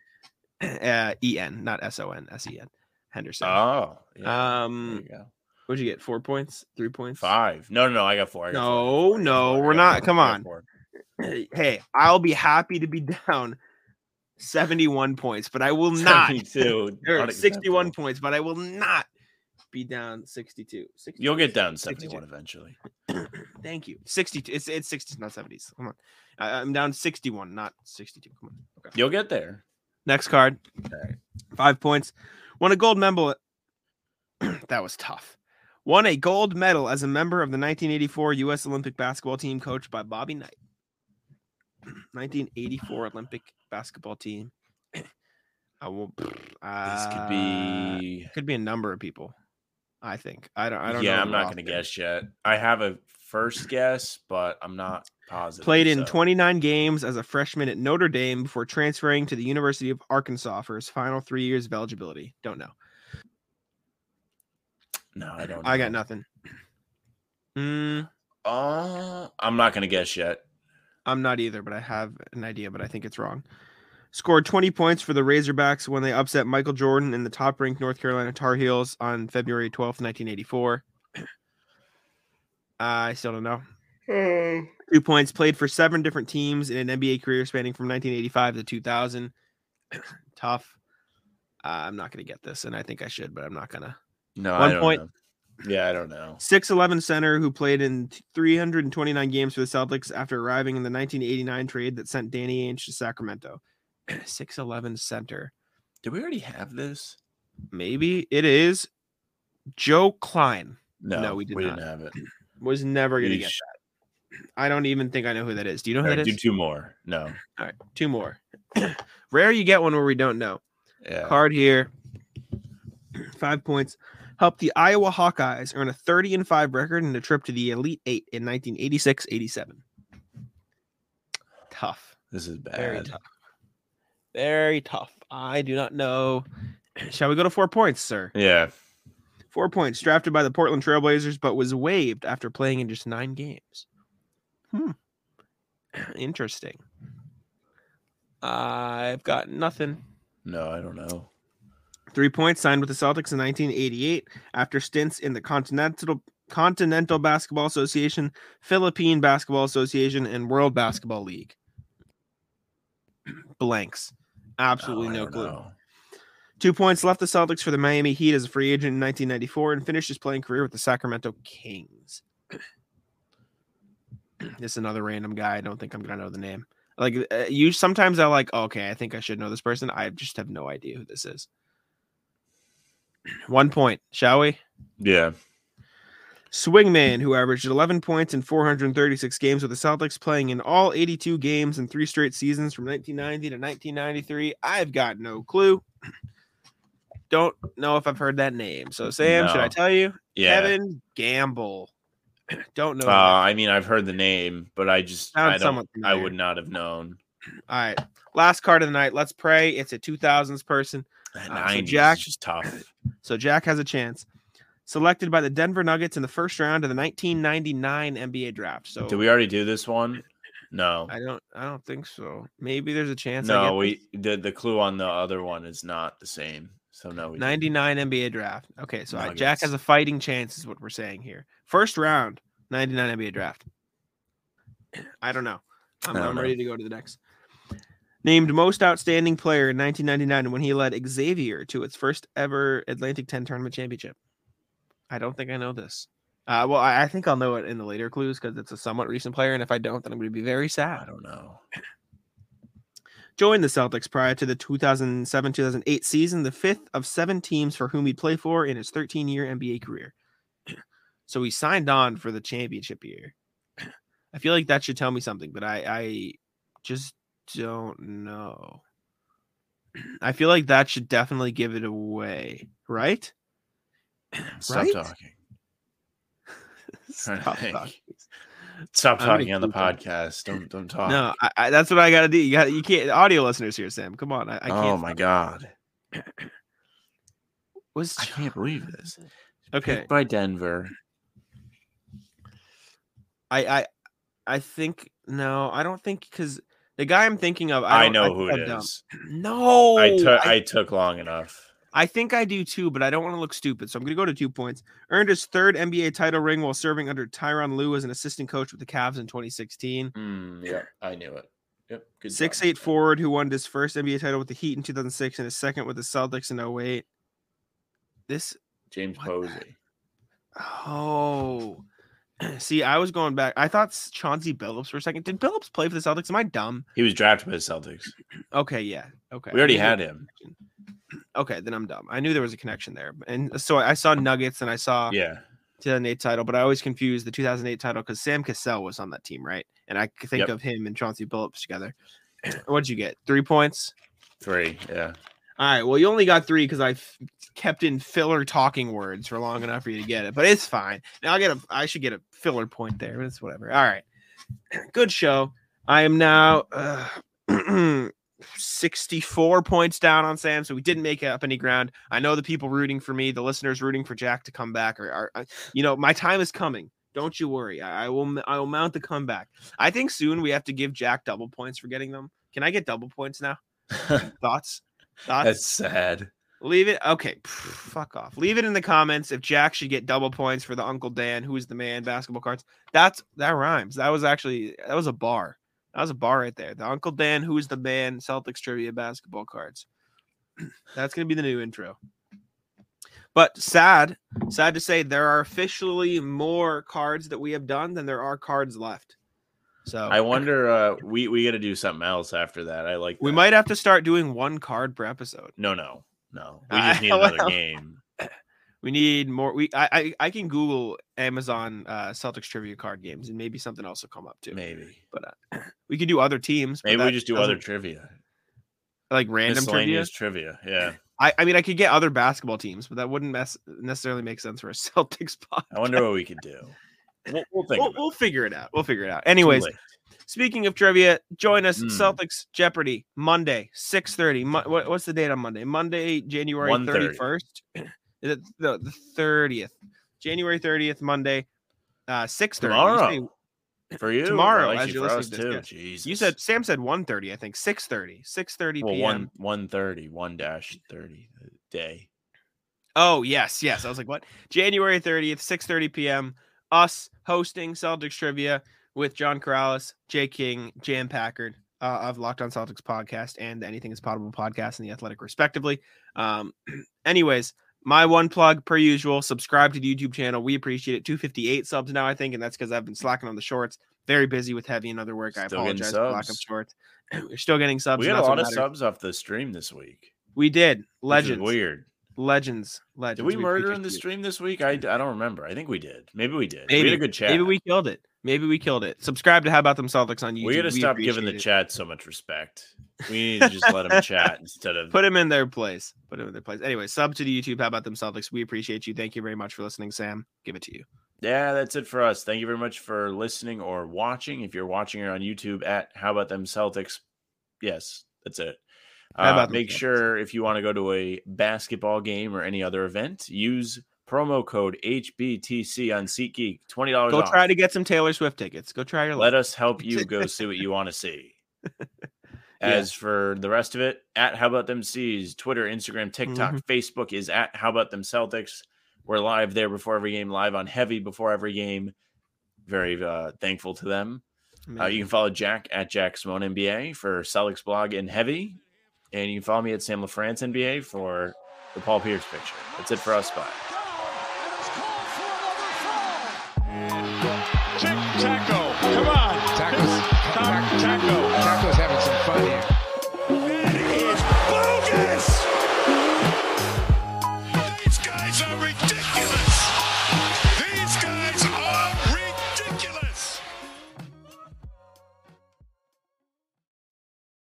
Uh, E N, not S O N, S E N. Henderson. Oh, yeah. there um, you go. what'd you get? Four points? Three points? Five. No, no, no. I got four. I got four, I got No, four, no, four, we're not- come on. hey, I'll be happy to be down 71 points, but I will not. 72. or 61 unacceptable. points, but I will not be down 62. 62. You'll get down 62. 71 eventually. Thank you. 62. It's it's 60, not 70s. Come on. I, I'm down 61, not 62. Come on. Okay. You'll get there. Next card. Okay. Five points. Won a gold medal. that was tough. Won a gold medal as a member of the 1984 U.S. Olympic basketball team coached by Bobby Knight. 1984 Olympic basketball team. I will. This Uh, could be. could be a number of people. I think. I don't. I don't. yeah, know I'm not going to guess yet. I have a first guess, but I'm not positive. Played in so- 29 games as a freshman at Notre Dame before transferring to the University of Arkansas for his final three years of eligibility. Don't know. No, I don't. I got nothing. Mm, Uh, I'm not going to guess yet. I'm not either, but I have an idea, but I think it's wrong. Scored 20 points for the Razorbacks when they upset Michael Jordan and the top ranked North Carolina Tar Heels on February 12th, 1984. I still don't know. Two points played for seven different teams in an NBA career spanning from 1985 to 2000. Tough. Uh, I'm not going to get this, and I think I should, but I'm not going to. No, One I don't point. know. Yeah, I don't know. 6'11 center who played in 329 games for the Celtics after arriving in the 1989 trade that sent Danny Ainge to Sacramento. 6'11 center. Did we already have this? Maybe it is Joe Kleine No, No, we did didn't not. have it. was never going to get that. I don't even think I know who that is. Do you know who right, that do is? two more. No. All right, two more. Rare you get one where we don't know. Yeah. Card here. Five points. Helped the Iowa Hawkeyes earn a 30 and 5 record and a trip to the Elite Eight in 1986 87. Tough. This is bad. Very tough. Very tough. I do not know. Shall we go to four points, sir? Yeah. Four points. Drafted by the Portland Trailblazers, but was waived after playing in just nine games. Hmm. Interesting. I've got nothing. No, I don't know. Three points signed with the Celtics in 1988 after stints in the Continental Continental Basketball Association, Philippine Basketball Association, and World Basketball League. Blanks. Absolutely No, no clue. know. Two points left the Celtics for the Miami Heat as a free agent in 1994 and finished his playing career with the Sacramento Kings. this is another random guy. I don't think I'm gonna know the name. Like uh, you, sometimes I like. okay, I think I should know this person. I just have no idea who this is. One point, shall we? Yeah. Swingman, who averaged 11 points in 436 games with the Celtics, playing in all 82 games in three straight seasons from 1990 to 1993. I've got no clue. Don't know if I've heard that name. So, Sam, should I tell you? Yeah. Kevin Gamble. Don't know. Uh. I mean, I've heard the name, but I just I don't. I would not have known. All right. Last card of the night. Let's pray. It's a 2000s person. That Uh, so 90s Jack- is tough. So, Jack has a chance. Selected by the Denver Nuggets in the first round of the 1999 NBA draft. So, Did we already do this one? No. I don't. I don't think so. Maybe there's a chance. I get No, we the the clue on the other one is not the same. So no, we didn't. 99 NBA draft. Okay, so I, Jack has a fighting chance, is what we're saying here. First round, 99 NBA draft. I don't know. I'm, I know. ready to go to the next. Named most outstanding player in 1999 when he led Xavier to its first ever Atlantic 10 tournament championship. I don't think I know this. Uh, well, I, I think I'll know it in the later clues because it's a somewhat recent player, and if I don't, then I'm going to be very sad. I don't know. joined the Celtics prior to the 2007 2008 season, the fifth of seven teams for whom he'd play for in his 13 year NBA career. So he signed on for the championship year. I feel like that should tell me something, but I, I just don't know. I feel like that should definitely give it away, right? Stop Right? talking. Stop talking. Stop talking on the podcast. Don't don't talk. No, I, I, that's what I got to do. You got you can't audio listeners here, Sam. Come on, I, I can't. oh my god. Was I can't believe this. okay. Picked by Denver. I I I think no, I don't think because the guy I'm thinking of, I, I, know think who it done- No, I took I, I took long enough. I think I do too, but I don't want to look stupid, so I'm going to go to two points. Earned his third NBA title ring while serving under Tyronn Lue as an assistant coach with the Cavs in 2016. Mm, yeah, I knew it. Yep. Good Six job. eight forward who won his first NBA title with the Heat in 2006 and his second with the Celtics in 08. This James Posey. oh. See, I was going back. I thought Chauncey Billups for a second. Did Billups play for the Celtics? Am I dumb? He was drafted by the Celtics. Okay, yeah. Okay. We already I knew there had him. Okay, then I'm dumb. I knew there was a connection there. And so I saw Nuggets and I saw Yeah. 2008 title, but I always confuse the 2008 title because Sam Cassell was on that team, right? And I think Yep. of him and Chauncey Billups together. What'd you get? Three points? Three. Yeah. All right. Well, you only got three because I f- kept in filler talking words for long enough for you to get it, but it's fine. Now I'll get a. I should get a filler point there, but it's whatever. All right. Good show. I am now uh, 64 points down on Sam, so we didn't make up any ground. I know the people rooting for me, the listeners rooting for Jack to come back, or, are you know, my time is coming. Don't you worry. I, I will. I will mount the comeback. I think soon we have to give Jack double points for getting them. Can I get double points now? Thoughts? Thoughts? That's sad. Leave it. Okay, pff, fuck off. Leave it in the comments if Jack should get double points for the Uncle Dan, who is the man basketball cards. That's that rhymes. That was actually that was a bar. That was a bar right there. The Uncle Dan, who is the man Celtics trivia basketball cards. That's gonna be the new intro. But sad, sad to say, there are officially more cards that we have done than there are cards left. So I wonder. Uh, we we got to do something else after that. I like. we might have to start doing one card per episode. No, no, no. We just need another game. We need more. We I I, I can Google Amazon uh, Celtics trivia card games, and maybe something else will come up too. Maybe. But uh, we could do other teams. Maybe we just do other trivia. like random trivia. Trivia. Yeah. I, I mean, I could get other basketball teams, but that wouldn't mess, necessarily make sense for a Celtics podcast. I wonder what we could do. We'll, we'll We'll, we'll figure it out. We'll figure it out. Anyways, speaking of trivia, join us Mm. Celtics Jeopardy Monday six thirty. Mo- what, what's the date on Monday? Monday, January thirty first. Is it the thirtieth? January thirtieth, Monday, uh, six thirty. Tomorrow. for you tomorrow, or as you're listening to this, Jesus. You said Sam said one thirty. I think six thirty. Six thirty well p.m. one one thirty one dash thirty day. Oh yes, yes. I was like, what? January 30th, 6:30 p.m. Us hosting Celtics trivia with John Karalis, Jay King, Jam Packard uh, of Locked On Celtics podcast and Anything Is Potable podcast and the Athletic, respectively. Um, anyways, my one plug per usual: subscribe to the YouTube channel. We appreciate it. 258 subs now, I think, and that's because I've been slacking on the shorts. Very busy with heavy and other work. I Still getting apologize for lack of shorts. We're still getting subs. we had a lot of matters. subs off the stream this week. We did. is weird. Legends. Legends. Did we murder in the stream this week? I, I don't remember. I think we did. Maybe we did. we Maybe. had a good chat. Maybe we killed it. Maybe we killed it. Subscribe to How About Them Celtics on YouTube. we got to stop giving the it. chat so much respect. We need to just let them chat instead of. Put them in their place. Put them in their place. Anyway, sub to the YouTube. How About Them Celtics? We appreciate you. Thank you very much for listening, Sam. Give it to you. Yeah, that's it for us. Thank you very much for listening or watching. If you're watching it on YouTube at How About Them Celtics, yes, that's it. Uh, make sure if you want to go to a basketball game or any other event, use promo code HBTC on SeatGeek. Twenty dollars Go off. try to get some Taylor Swift tickets. Go try your luck. Let us help you go see what you want to see. As for the rest of it, at How About Them C's, Twitter, Instagram, TikTok, Mm-hmm. Facebook is at How About Them Celtics. We're live there before every game, live on Heavy before every game. Very uh, thankful to them. Uh, you can follow Jack at Jack Simone NBA for Celtics blog and Heavy. And you can follow me at Sam LaFrance NBA for the Paul Pierce picture. That's it for us. Bye. Come on.